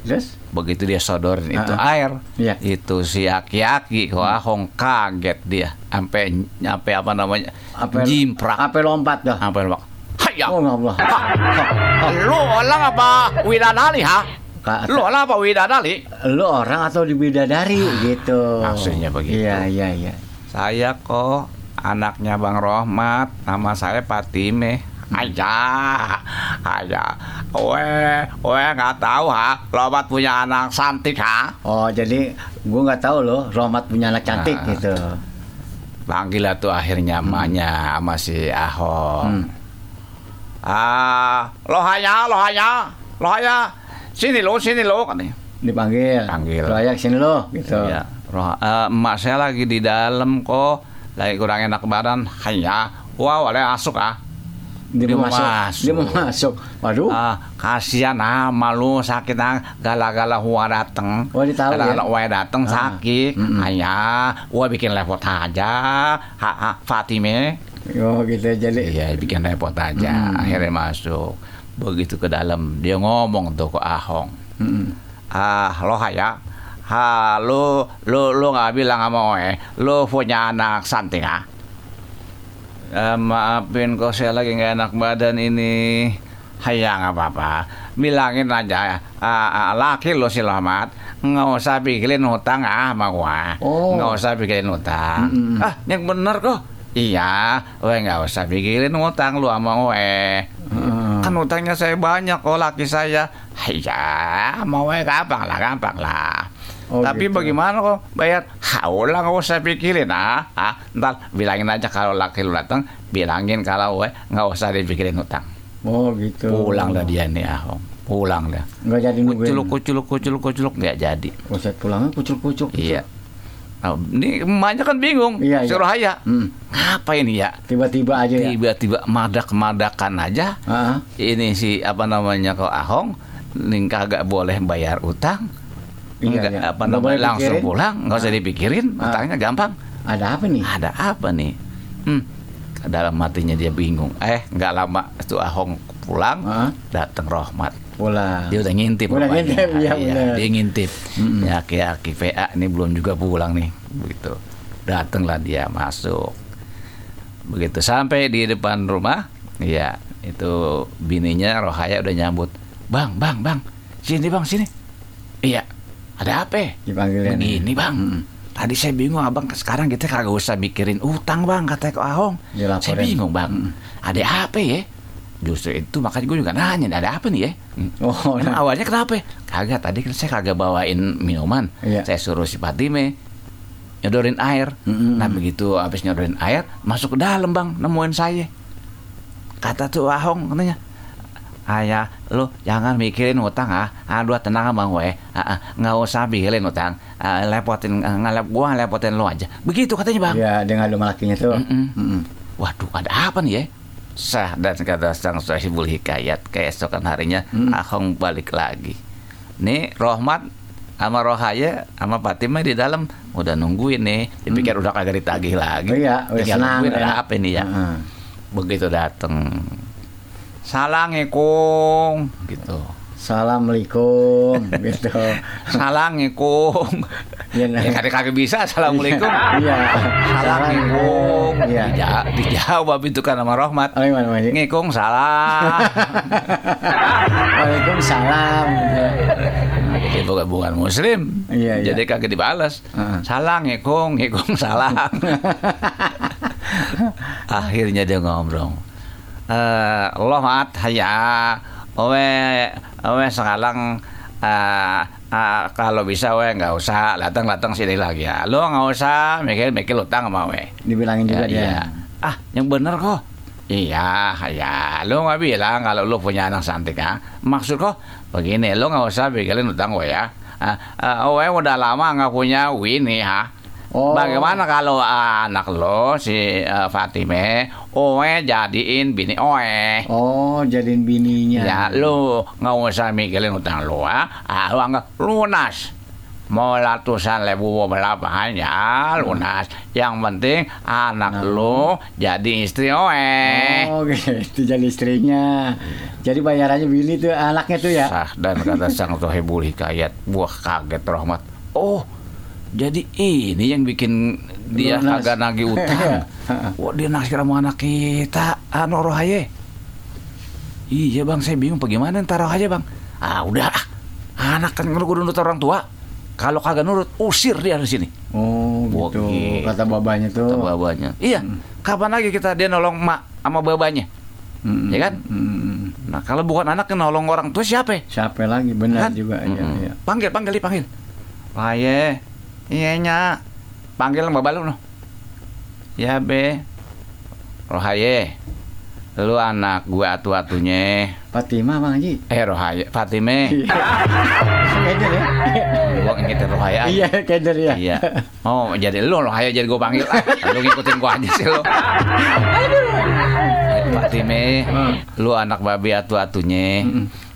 Terus? begitu dia sodorin itu Ah, ah. air Iya. itu si aki-aki wah hong kaget dia sampai sampai apa namanya Apa jimprak Apa lompat dah? sampai lompat Hayya. Oh, Allah. Lu orang apa widadari ha? Lu orang apa widadari? Lu orang atau di bidadari gitu. maksudnya begitu. Iya, iya, iya. Saya kok anaknya Bang Rohmat, nama saya Patime. Aja, aja. Weh, weh nggak tahu ha, Rohmat punya anak cantik ha. Oh, jadi gua nggak tahu loh, Rohmat punya anak cantik Nah. gitu. Panggil lah tuh akhirnya emaknya sama si Ahong. Hmm. Ah, lohanya, lohanya, lohanya. Sini lo, sini lo katanya. Dipanggil. Panggil. Lo aja ke sini lo, gitu. Iya, roh, eh, emak saya lagi di dalam kok, lagi kurang enak badan. Hanya, wah, boleh masuk ah. Dia, Dia mau masuk. masuk. Dia mau masuk. Waduh. Ah, kasihan ah, malu sakit ah, gala-gala huwa dateng. Oh, ditahu ya? Gala-gala huwa dateng Ah. sakit. Mm-mm. Hanya, wah bikin repot aja. Ha, ha, Fatime. Oh, gitu jadi. Iya, bikin repot aja. Hmm. Akhirnya masuk. Begitu ke dalam, dia ngomong tuh ke Ahong. Mm-mm. Ah, lo haya. Ha, lu lu lu nggak bilang sama Oe, lu punya anak santing ah? Eh, maafin kok saya lagi nggak enak badan ini. Haya nggak apa-apa. Bilangin aja, ah, ah, laki lu si Lohmat, nggak usah pikirin hutang ah sama gua. Oh. Nggak usah pikirin hutang. Mm-mm. Ah, yang bener kok. Iya, Oe nggak usah pikirin hutang lu sama Oe. Heeh. Kan utangnya saya banyak kok laki saya. Ya, mau eh gampang lah, gampang lah. Oh, Tapi gitu. bagaimana kok bayar? Haulah nggak usah pikirin ah. ah. Ntar bilangin aja kalau laki lu datang, bilangin kalau gue nggak usah dipikirin utang. Oh, gitu. Pulang dah dia nih ah. Pulang dah. Nggak jadi nungguin. Kuculuk, kuculuk, kuculuk, kuculuk nggak jadi. Buset pulangnya kucuk-kucuk. Iya. Nah, ini emaknya kan bingung. Iya, iya. Suruh Haya. Hmm. Ngapain ya? Tiba-tiba aja ya. Tiba-tiba madak-madakan aja. Ah, ini si apa namanya kok Ahong nih kagak boleh bayar utang Iya, Nggak, iya. apa namanya langsung pikirin. pulang nggak usah dipikirin Ah. utangnya gampang ada apa nih? ada apa nih hmm. dalam hatinya dia bingung eh nggak lama itu Ahong pulang Ah. datang Rohmat Pulang. dia udah ngintip Udah ngintip, iya, bener. dia ngintip Mm-mm. ya aki VA ini belum juga pulang nih begitu datanglah dia masuk begitu sampai di depan rumah ya itu bininya Rohaya udah nyambut bang bang bang sini bang sini iya ada apa Dipanggilin. begini bang Mm-mm. tadi saya bingung abang sekarang kita kagak usah mikirin utang bang kata Ko Ahong Dilaporin. saya bingung bang ada apa ya justru itu makanya gue juga nanya ada apa nih ya Hmm. Oh, Emang nah. awalnya kenapa? Kagak tadi kan saya kagak bawain minuman. Iya. Saya suruh si Fatime nyodorin air. Mm-mm. Nah begitu habis nyodorin air masuk ke dalam bang nemuin saya. Kata tuh Ahong katanya. Ayah, lu jangan mikirin utang ah. Aduh tenang bang we. Ah, ah, nggak usah mikirin utang. Ah, lepotin, ah, ngelep gua lepotin lu aja. Begitu katanya bang. Iya, ngadu sama lakinya tuh. Mm-mm. Mm-mm. Waduh, ada apa nih ya? sah dan kata sang sahibul hikayat keesokan harinya Ahong balik lagi nih Rohmat sama Rohaya sama Fatimah di dalam udah nungguin nih dipikir udah kagak ditagih lagi Oh iya, tinggal senang, nungguin ada enak. apa ini ya Heeh. begitu dateng salangekung gitu Assalamualaikum gitu. salangekung Iya, nah. ya kagak bisa assalamualaikum Iya. salangekung Iya. Dija- dijawab itu kan sama Rohmat Oh, gimana Mas? ngekung salah Waalaikumsalam. Jadi bukan bukan muslim. Iya, iya. Jadi kagak dibalas. Heeh. Salah ngekong, ngekong salah. Akhirnya dia ngomong. Eh, Allah mat haya owe owe sekarang eh, eh, kalau bisa we nggak usah datang-datang sini lagi ya. Lo nggak usah mikir-mikir utang sama we. Dibilangin juga Ya, dia. iya. Ah, yang bener kok. Iya, ya. Lo nggak bilang kalau lo punya anak cantik ya. Maksud kok begini, lo nggak usah bikin utang gue ya. Ah, ah, Owe udah lama nggak punya Winnie ha. Oh. Bagaimana kalau ah, anak lo si ah, Fatime, Owe jadiin bini Owe. Oh, jadiin bininya. Ya, lu nggak usah mikirin utang lu ah. Ah, lu anggap lunas. Mau ratusan ribu mau berapa hanya lunas. Yang penting anak lu jadi istri oe. Oh, gitu jadi istrinya. Jadi bayarannya bini tuh anaknya tuh ya. Sah dan kata sang tohibul hikayat buah kaget rahmat. Oh, jadi ini yang bikin dia Lunas. kagak nagih utang. Wah, dia naksir sama anak kita, anu rohaye. Iya bang, saya bingung bagaimana ntar rohaye bang. Ah udah, anak kan kudu nurut orang tua. Kalau kagak nurut, usir dia dari sini. Oh, Wah, gitu. gitu. Kata babanya tuh. Kata babanya. Iya, kapan lagi kita dia nolong mak sama babanya? Mm, Ya kan? mm. Nah kalau bukan anak yang nolong orang tua siapa? Siapa lagi? Benar Kan? juga. Iya, Mm-mm. iya. Panggil, panggil, dipanggil. Paye, iya nya. Panggil mbak balu no. Ya be. Rohaye, lu anak gua atu-atunya. Fatimah Bang Haji. Eh Rohaye, Fatime. Keder ya. gua ngingetin Rohaye. Iya, keder ya. Iya. Oh, jadi lu Rohaye jadi gua panggil. Lu ngikutin gua aja sih lu. Fatime, lu anak babe atu-atunya.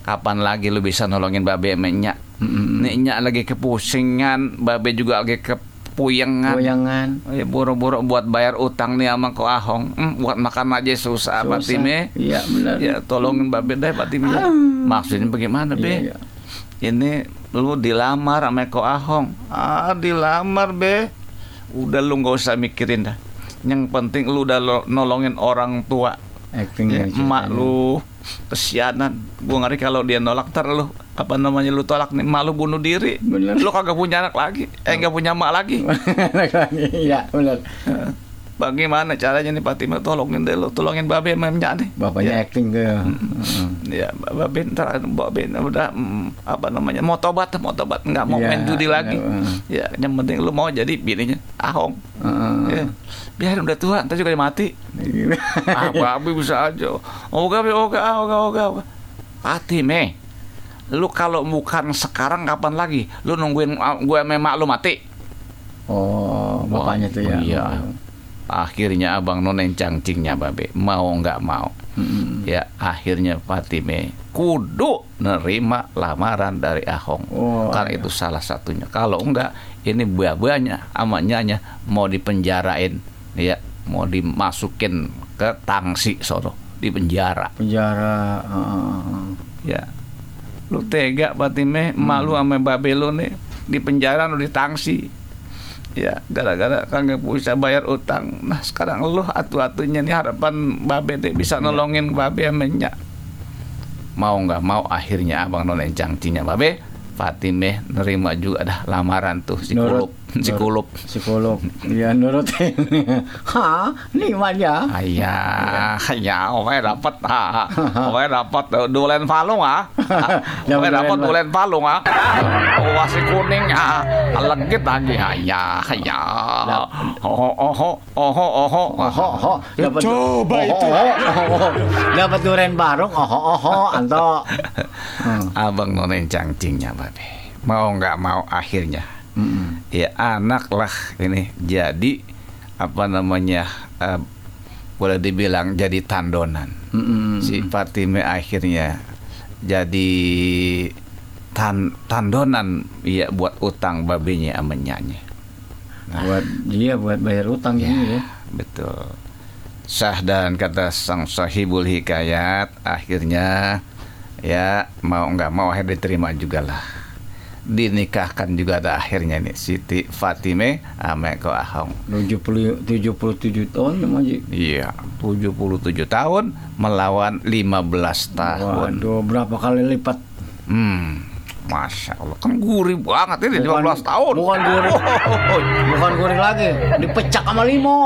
Kapan lagi lu bisa nolongin babe emaknya? Nih nyak lagi kepusingan, babe juga lagi kepuyengan. Goyangan. Ya buru-buru buat bayar utang nih sama ko Ahong. Hmm, buat makan aja susah, Susah. Fatime. Iya, benar. Ya tolongin babe deh Fatime. ya. Maksudnya bagaimana, Be? Iya, iya. Ini lu dilamar sama ko Ahong. Ah, dilamar, Be. Udah lu nggak usah mikirin dah. Yang penting lu udah lo- nolongin orang tua. Acting Ya, emak lu kesianan. Gua ngeri kalau dia nolak ntar lu apa namanya lu tolak nih emak lu bunuh diri. Bener. Lu kagak punya anak lagi. Eh nggak punya emak lagi. Iya, benar. Eh, Bagaimana caranya nih Fatimah tolongin deh lu, tolongin babe memnya nih. Bapaknya Ya. acting tuh. Heeh. Ya, babe ntar babe udah mm, apa namanya mau tobat, mau tobat nggak mau Iya, main judi lagi. iya. Ya, yang penting lu mau jadi bininya Ahong. Heeh. Ya. Biarin udah tua, ntar juga dia mati. ah, babe bisa aja. Oga, be, oga, oga, oga. Fatime, lu kalau bukan sekarang kapan lagi? Lu nungguin ah, gue memak lu mati? Oh, bapaknya tuh ya. Iya. Akhirnya abang nonen cangcingnya babe mau nggak mau. Mm-mm. Ya akhirnya Fatime kudu nerima lamaran dari Ahong. Oh, Karena iya. itu salah satunya. Kalau enggak ini buah-buahnya amanya mau dipenjarain ya mau dimasukin ke tangsi sono di penjara Penjara. heeh. ya lu tega Fatime malu sama babe lu nih di penjara lu di tangsi ya gara-gara kagak bisa bayar utang. Nah sekarang lu atu-atunya nih harapan babe deh bisa nolongin babe amenya mau nggak mau akhirnya abang nonen cangcinya babe Fatime nerima juga dah lamaran tuh si Nurut. Kulup si Nurut. kulup Psikolog. Iya, nurutin. Hah? Nikmatnya. Ayah, ya, oke dapat ah, oke dapat eh, dulen palung ah, oke Dapat dulen palung ah, oh masih kuning ah, legit lagi ayah, ya, oh oh oh oh oh oh, Oh, dapat Coba itu. Dapat duren barung. Oh, oh, oh, anto. Hmm. abang nonen cangcingnya babe, mau nggak mau akhirnya, Mm-mm. ya anak lah ini jadi apa namanya eh, boleh dibilang jadi tandonan. Mm-mm. Si Fatime akhirnya jadi tan tandonan ya buat utang babinya sama nyanya. buat dia buat bayar utang gini ya. Betul. Sah dan kata sang sahibul hikayat akhirnya ya mau nggak mau akhirnya diterima juga lah. Dinikahkan juga ada akhirnya nih Siti Fatime sama Ko Ahong. 70 77 tahun ya Maji. Iya, 77 tahun melawan 15 tahun. Waduh, berapa kali lipat? Hmm, Masya Allah, kan gurih banget ini 15 tahun. Bukan gurih. Bukan gurih lagi, dipecak sama limo.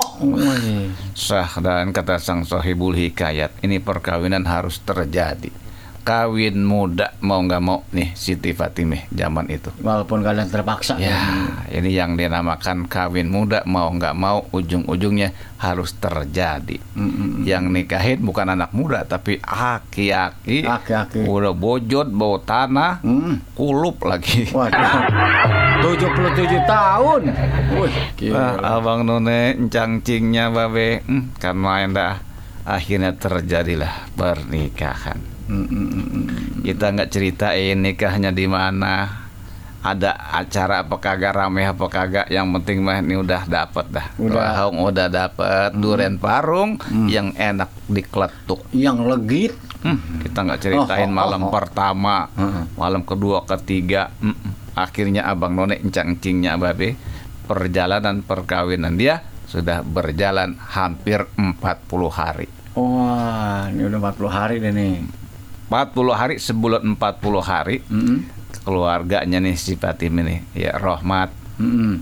Sah dan kata sang sahibul hikayat, ini perkawinan harus terjadi. Kawin muda mau nggak mau nih Siti Fatimah zaman itu. Walaupun kalian terpaksa. Ya, ini yang dinamakan kawin muda mau nggak mau ujung-ujungnya harus terjadi. Yang nikahin bukan anak muda tapi aki-aki, Aki-aki. udah bojot bawa tanah, Hmm. kulup lagi. Waduh. 77 tahun. Wih, Ah, gila. abang none encang-cingnya babe, hmm, kan main dah. Akhirnya terjadilah pernikahan. Mm, mm, mm, mm. Kita nggak ceritain nikahnya di mana, ada acara apa kagak rame apa kagak. Yang penting mah ini udah dapet dah. Udah. Rahong udah dapet duren parung yang enak dikletuk. Yang legit. Hmm, kita nggak ceritain Oh, oh, malam oh, oh. pertama, Hmm. malam kedua, ketiga. mm-mm. Akhirnya abang none encang-cingnya babe, perjalanan perkawinan dia sudah berjalan hampir 40 hari. Wah, ini udah 40 hari deh nih. 40 hari sebulan 40 hari Mm, keluarganya nih si Fatim ini ya Rohmat mm, mm.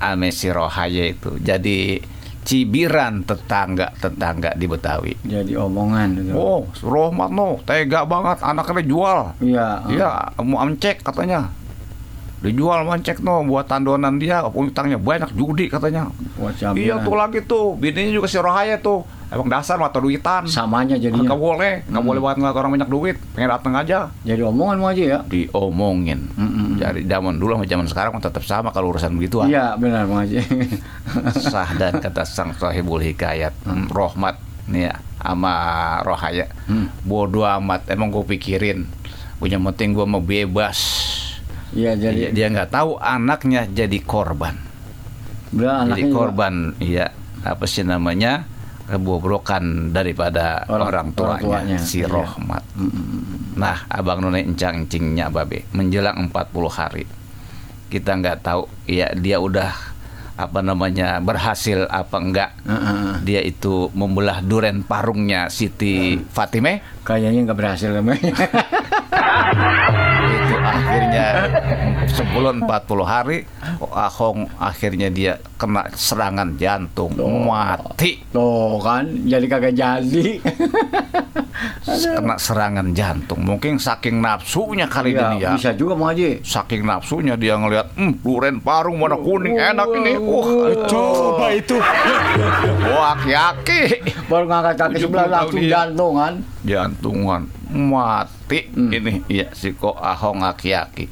ame si Rohaya itu jadi cibiran tetangga tetangga di Betawi. Jadi omongan gitu. Oh, Rohmat no, tega banget anaknya jual. Iya. Iya, mau amcek katanya. Dijual mancek no buat tandonan dia, utangnya banyak judi katanya. Iya tuh lagi tuh, bininya juga si Rohaya tuh. Emang dasar mata duitan. Samanya jadinya. Nggak boleh, nggak boleh buat ngeliat orang banyak duit, pengen dateng aja. Jadi omongan mau aja ya. Diomongin. Mm-mm. Dari zaman dulu sama zaman sekarang tetap sama kalau urusan begitu. Iya, benar Bang Haji. Sah dan kata sang sahibul hikayat, hmm, Rohmat nih ya, sama Rohaya. Hmm. Bodoh amat, emang gue pikirin. Punya penting gue mau bebas. Iya, jadi dia nggak tahu anaknya jadi korban. Belah jadi anaknya korban, iya apa sih namanya kebobrokan daripada Orang- orang, tuanya, orang tuanya, si iya. Rohmat. Nah, abang none encang encingnya babe menjelang 40 hari kita nggak tahu ya dia udah apa namanya berhasil apa enggak. Heeh. dia itu membelah duren parungnya Siti Fatime. Kayaknya nggak berhasil namanya. itu akhirnya sebelum 40 hari Ahong akhirnya dia kena serangan jantung mati. Tuh kan, jadi kagak jadi. kena serangan jantung. Mungkin saking nafsunya kali ini ya bisa juga Bang Haji. saking nafsunya dia ngelihat hmm, duren parung warna kuning enak ini wah Coba itu. wah yaki Baru ngangkat kaki 70 sebelah langsung dia. jantung kan. jantungan mati Hmm. ini iya si ko ahong aki-aki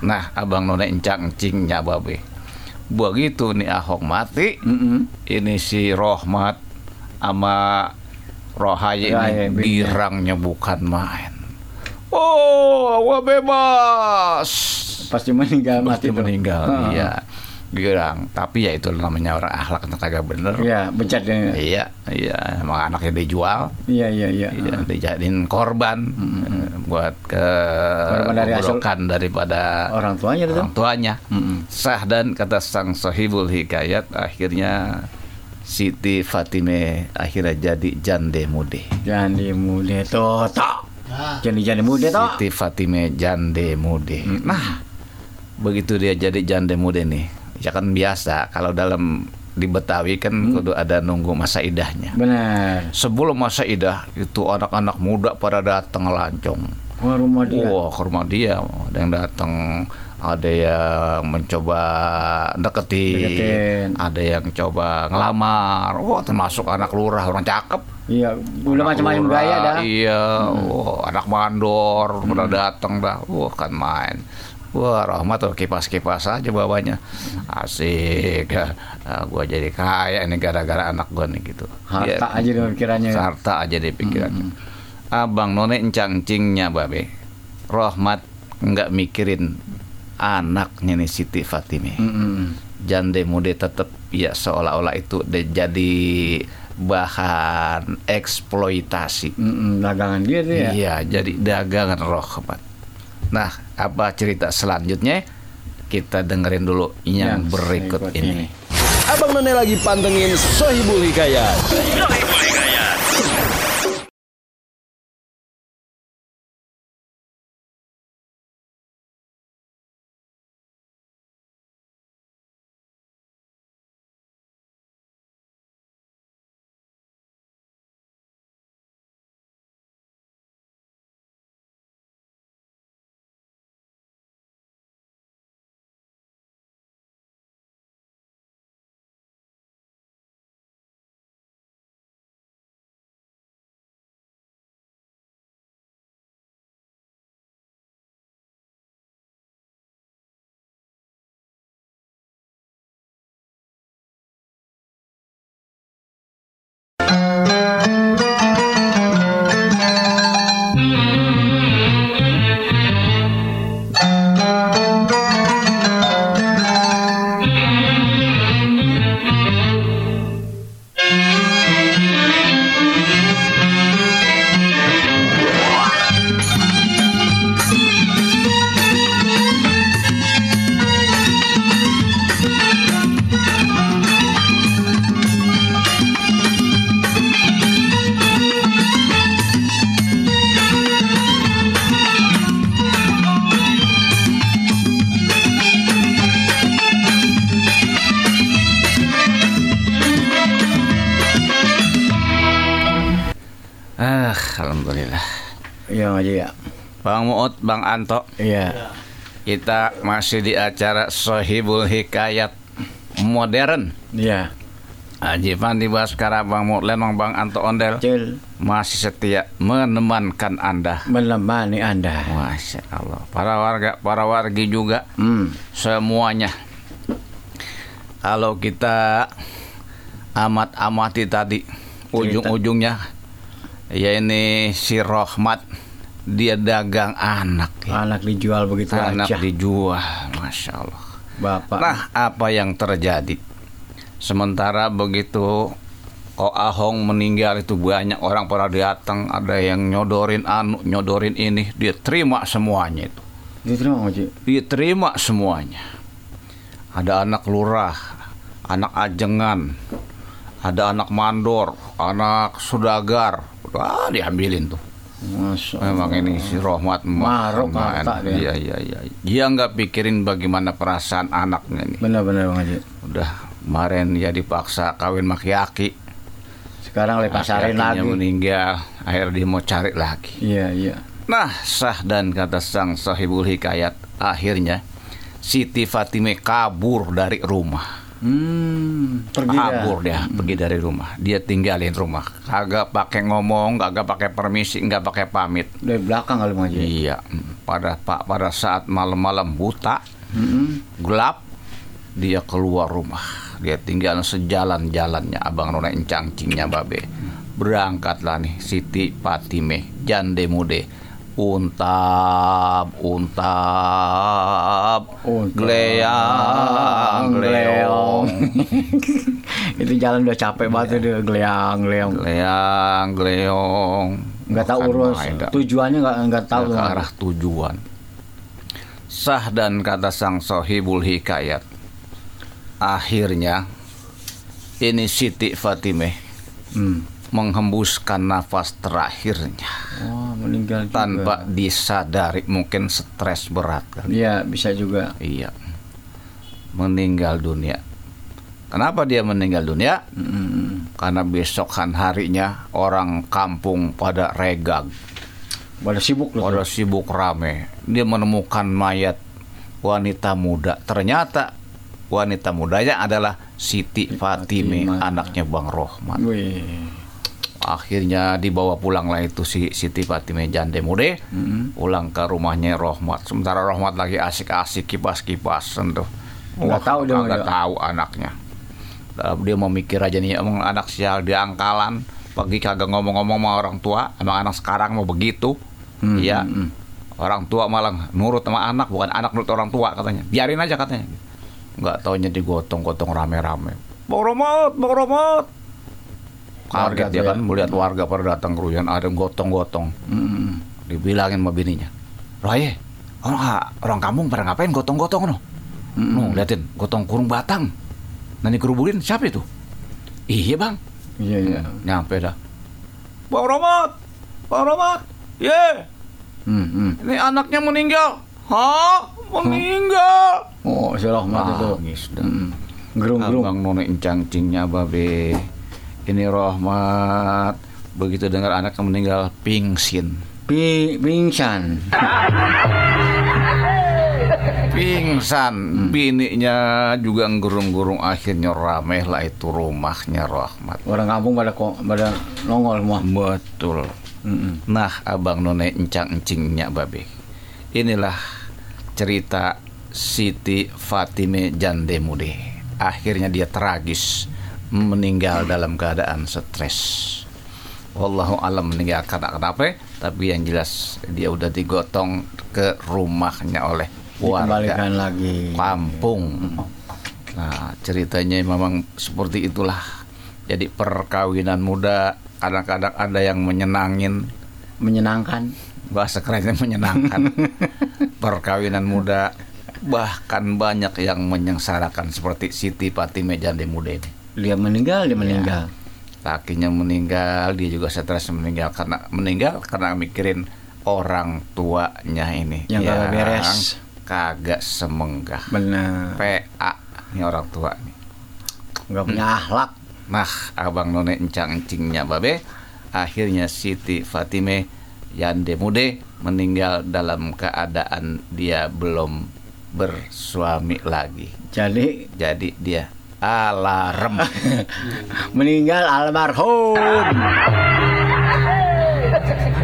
nah abang nona encang encingnya babe begitu nih ahong mati Mm-mm. ini si Rohmat sama Rohaya Ya, ini ya, beda. girangnya bukan main oh gua bebas Pasti meninggal pasti mati meninggal iya girang tapi ya itu namanya orang akhlak kagak bener Iya, becat dia. iya iya emang anaknya dijual Iya, iya, iya. Iya, dijadiin korban eh, buat ke Korban dari hasil- daripada Orang tuanya itu. orang tuanya. Mm-mm. Sah dan kata sang sahibul hikayat akhirnya Siti Fatime akhirnya jadi jande mude. Jadi muda tuh, tak. Jadi jadi muda tuh. Siti Fatime jande mude. Nah, begitu dia jadi jande mude nih, ya kan biasa kalau dalam di Betawi kan kudu ada nunggu masa idahnya. Benar. Sebelum masa idah itu anak-anak muda pada datang lancong. Wah, rumah dia. Wah, ke rumah dia ada yang datang, ada yang mencoba deketin, Deketin. ada yang coba ngelamar. Wah, termasuk anak lurah orang cakep. Iya, udah macam-macam gaya dah. Hmm. Iya, wah, anak mandor pada datang dah. Wah, kan main. Wah Rahmat tuh kipas-kipas aja bawanya Asik. Ah, Gua jadi kaya ini gara-gara anak gua nih gitu. Harta Ya, aja dengan pikirannya. Harta aja deh pikirannya. Abang none encang-cingnya babe. Rahmat nggak mikirin anaknya nih Siti Fatime. Mm-mm. Jande mude tetap ya seolah-olah itu jadi bahan eksploitasi. Mm-mm, dagangan dia tuh ya. Iya, jadi dagangan rahmat. Nah, apa cerita selanjutnya? Kita dengerin dulu yang, Yang berikut berikut ini. ini. Abang None lagi pantengin Sohibul Hikayat. Ah, Bang Muut, Bang Anto, Iya. kita masih di acara Sohibul Hikayat modern. Iya. Haji Fandi Baskara, Bang Muut, Lenong, Bang Anto Ondel Cil masih setia menemankan Anda. menemani Anda. Masya Allah. Para warga, para wargi juga Hmm. semuanya. Kalau kita amat-amati tadi ujung-ujungnya ya ini si Rohmat dia dagang anak ya. Anak dijual begitu anak aja. dijual Masya Allah Bapak. Nah apa yang terjadi Sementara begitu Ko Ahong meninggal itu banyak orang pada datang Ada yang nyodorin anu, nyodorin ini Dia terima semuanya itu Diterima Haji. diterima semuanya. Ada anak lurah, anak ajengan, ada anak mandor, anak sudagar. Wah, diambilin tuh. Masya Allah. Memang ini si Rohmat Maruk. Iya, iya, iya. Dia nggak pikirin bagaimana perasaan anaknya nih. Benar-benar Bang Haji. Udah kemarin dia dipaksa kawin maki-aki. Sekarang oleh pasarin lagi. Meninggal, akhirnya dia mau cari lagi. Iya, iya. Nah, sah dan kata sang sahibul hikayat, akhirnya Siti Fatime kabur dari rumah. Hmm, pergi kabur dah. dia, pergi dari rumah. Dia tinggalin rumah. Kagak pakai ngomong, kagak pakai permisi, nggak pakai pamit. Dari belakang kali Haji. Iya, pada pak pada saat malam-malam buta, Hmm. gelap, dia keluar rumah. Dia tinggal sejalan jalannya abang nona encangcingnya babe. Berangkatlah nih Siti Fatime, jande mude. Untab, untab, Untab, gleang, gleong, Itu jalan udah capek banget dia geleang, geleang. gleang, gleong. Nggak tahu urus tujuannya nggak nggak tahu. ke arah tujuan. Sah dan kata sang sohibul hikayat. Akhirnya ini Siti Fatime Hmm. Menghembuskan nafas terakhirnya Oh, meninggal juga. tanpa disadari mungkin stres berat kan. Iya, bisa juga. Iya. Meninggal dunia. Kenapa dia meninggal dunia? Hmm. Karena besokan harinya orang kampung pada regag. Pada sibuk loh. Pada sibuk rame. Dia menemukan mayat wanita muda. Ternyata wanita mudanya adalah Siti Fatime, Fatimah. anaknya Bang Rohman. Wih. Akhirnya dibawa pulang lah itu si Siti Fatime Jande Mude pulang ke rumahnya Rohmat. Sementara Rohmat lagi asik-asik kipas-kipasan tuh. Nggak tahu dia, nggak dia. tahu anaknya. Nah, Dia mau mikir aja nih, emang anak sial di angkalan pagi kagak ngomong-ngomong sama orang tua, emang anak sekarang mau begitu. Iya. Orang tua malah nurut sama anak, bukan anak nurut orang tua katanya. Biarin aja katanya. Nggak taunya digotong-gotong rame-rame. Bang Romat, Bang Romat. Kaget Warga dia ya. kan melihat warga pada datang keruyan ada yang gotong-gotong. Mm. Dibilangin sama bininya. Roye, orang, orang kampung pada ngapain gotong-gotong no? No, liatin, gotong kurung batang. Nanti kerubulin siapa itu? Iya bang, Iya iya. nyampe dah. Bang Romat, Bang Romat, ye, Hmm, hmm. ini anaknya meninggal. Hah? Meninggal? Oh, si Rahmat itu. Nangis dah. Hmm. Gerung-gerung. Abang nona incang-cingnya babe. Ini Rohmat. Begitu dengar anaknya meninggal, pingsin. Pi pingsan. Pingsan, bininya juga gerung-gerung akhirnya rameh lah itu rumahnya Rahmat. Orang kampung pada kok pada nongol semua. Betul. Mm-mm. Nah, abang none encang-encingnya babe. Inilah cerita Siti Fatime Jandemude. Akhirnya dia tragis meninggal dalam keadaan stres. Wallahu alam meninggal karena kenapa? Tapi yang jelas dia udah digotong ke rumahnya oleh warga Dikembalikan lagi. kampung. Nah, ceritanya memang seperti itulah. Jadi perkawinan muda kadang-kadang ada yang menyenangin, Menyenangkan. bahasa kerennya menyenangkan. perkawinan muda bahkan banyak yang menyengsarakan seperti Siti Fatime Jande Muda ini. Dia meninggal, dia meninggal. Lakinya meninggal, dia juga stres meninggal karena meninggal karena mikirin orang tuanya ini Yang kagak beres. kagak semenggah. Benar. PA ini orang tua nih. Enggak punya akhlak. Nah, abang none encang-encingnya babe, akhirnya Siti Fatime Yande Mude meninggal dalam keadaan dia belum bersuami lagi. Jadi Jadi dia alarm. meninggal almarhum.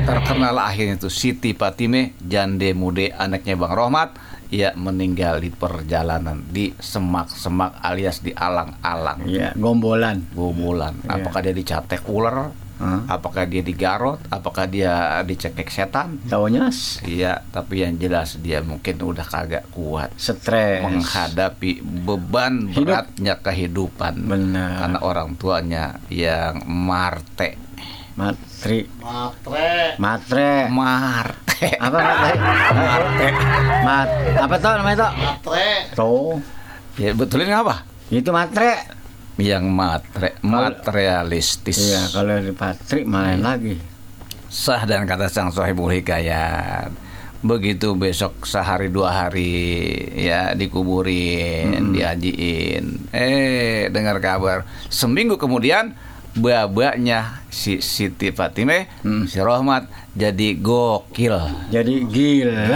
Terkenal akhirnya itu Siti Fatime Jande Mude anaknya Bang Rohmat ia meninggal di perjalanan di semak-semak alias di alang-alang. Iya, gombolan. Gumulan. Iya. Apakah dia dicatek ular? Hah? Apakah dia digarot? Apakah dia dicekek setan? Taunya Iya, tapi yang jelas dia mungkin udah kagak kuat stres. menghadapi beban Hidup. beratnya kehidupan Benar. karena orang tuanya yang marte, Matri. Matre. Matre. marte, Apa matre? marte. Mat. Apa tuh namanya tuh? Matre. Tuh. Ya betulin apa? Itu matre. Yang matre, materialistis. Iya, kalau di Patri main lagi. sah dan kata sang sahibul hikayat begitu besok sehari dua hari ya dikuburin diajiin eh dengar kabar seminggu kemudian babaknya si Siti Fatime si Rohmat jadi gokil Jadi gila.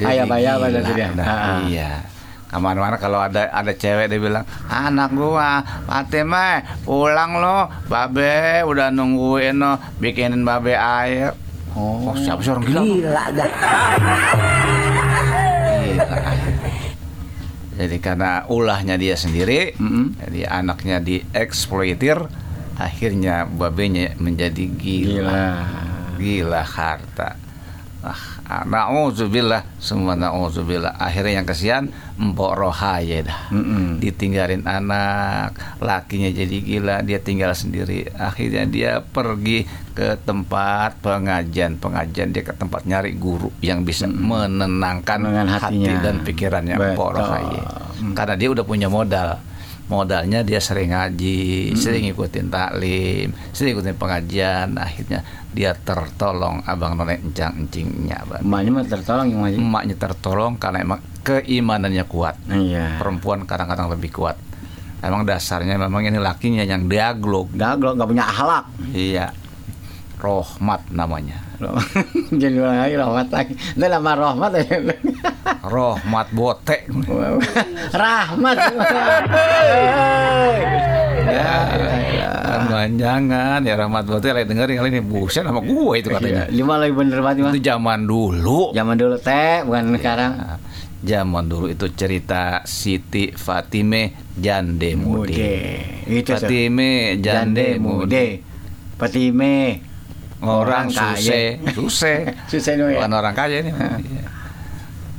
Ayah-ayah pada dia. Nah, Ah. iya ke mana-mana kalau ada ada cewek dia bilang anak gua Fatime pulang lo babe udah nungguin lo bikinin babe air. Oh, siapa sih orang gila? Gila jadi karena ulahnya dia sendiri Mm-mm. jadi anaknya dieksploitir akhirnya babenya menjadi gila. Gila. gila harta. Ah na'udzubillah semua na'udzubillah. Akhirnya yang kesian mbok rohaya dah. Mm-mm. ditinggalin anak lakinya jadi gila dia tinggal sendiri. Akhirnya dia pergi ke tempat pengajian. Pengajian dia ke tempat nyari guru yang bisa menenangkan Dengan hati hatinya. dan pikirannya. Mbok Betul. rohaya karena dia udah punya modal modalnya dia sering ngaji, sering ikutin taklim, sering ikutin pengajian, akhirnya dia tertolong abang none encang encingnya. Emaknya mah tertolong yang masih. emaknya tertolong karena emang keimanannya kuat. Iya. Perempuan kadang-kadang lebih kuat. Emang dasarnya memang ini lakinya yang diaglok. Gaglok nggak punya akhlak. Iya. Rohmat namanya. Jadi ulang lagi rahmat lagi. Itu nama rahmat ya. Rohmat botek. Rahmat. Ya, Jangan ya Rahmat Bakti lagi dengerin kali ini buset sama gue itu katanya. Iya, lima lebih bener banget. Itu zaman dulu. Zaman dulu teh, bukan sekarang. Nah, Zaman dulu itu cerita Siti Fatime Jande Mude. Mude. Itu. Fatime Jande Mude. Patime. Orang kaya. suse, suse. Ya. Bukan orang kaya ini. Iya.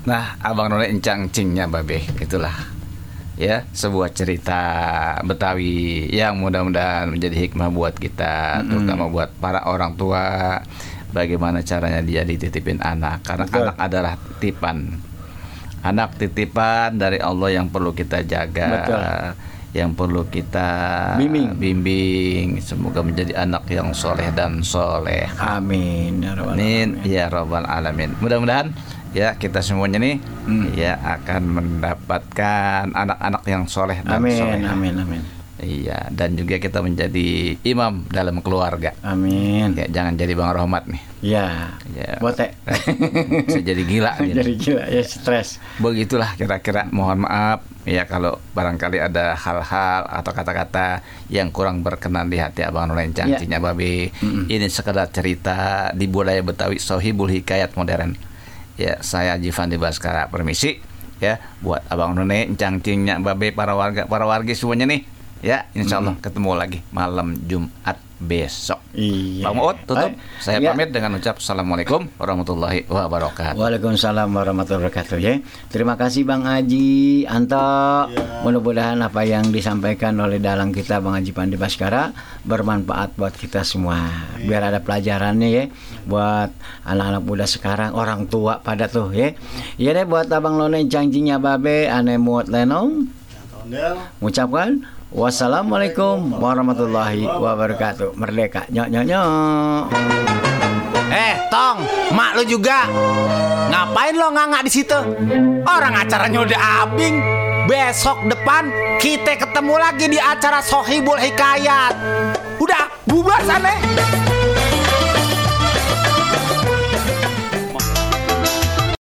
Nah, Abang None encang cingnya babe, itulah. Ya, sebuah cerita Betawi yang mudah-mudahan menjadi hikmah buat kita, terutama buat para orang tua. Bagaimana caranya dia dititipin anak, karena Betul. anak adalah titipan. Anak titipan dari Allah yang perlu kita jaga. Betul. Yang perlu kita Bimbing. bimbing. Semoga menjadi anak yang soleh dan soleh. Amin. Ya Rabbal Amin Alamin. ya robbal alamin. Mudah-mudahan ya kita semuanya nih Hmm. ya akan mendapatkan anak-anak yang soleh dan Amin, soleh. amin, amin. Iya dan juga kita menjadi imam dalam keluarga. Amin. Ya jangan jadi bang Rahmat nih. Ya. Ya. Bote. Bisa jadi gila. dia. Jadi gila ya stres. Begitulah kira-kira. Mohon maaf ya kalau barangkali ada hal-hal atau kata-kata yang kurang berkenan di hati abang Nurain Ya. Cangcinya Babe. Ini sekedar cerita di budaya Betawi Sohibul Hikayat modern. Ya saya Jifandi Baskara permisi ya buat abang Nune cangcingnya Babe para warga para warga semuanya nih ya Insya Allah ketemu lagi malam Jumat besok. Iya. Bang Uut tutup. Baik. Saya Ya. pamit dengan ucap Assalamualaikum warahmatullahi wabarakatuh. Waalaikumsalam warahmatullahi wabarakatuh ya. Terima kasih Bang Haji Anto. Mudah-mudahan apa yang disampaikan oleh dalang kita Bang Haji Pandi Baskara bermanfaat buat kita semua. Biar ada pelajarannya ya buat anak-anak muda sekarang, orang tua pada tuh ya. Iya deh buat Abang Lone cangcingnya babe ane muat lenong. Mengucapkan wassalamualaikum warahmatullahi wabarakatuh. Merdeka. Nyok nyok nyok. Eh, Tong, mak lu juga. Ngapain lo nganga di situ? Orang acaranya udah abing. Besok depan kita ketemu lagi di acara Sohibul Hikayat. Udah, bubar sana.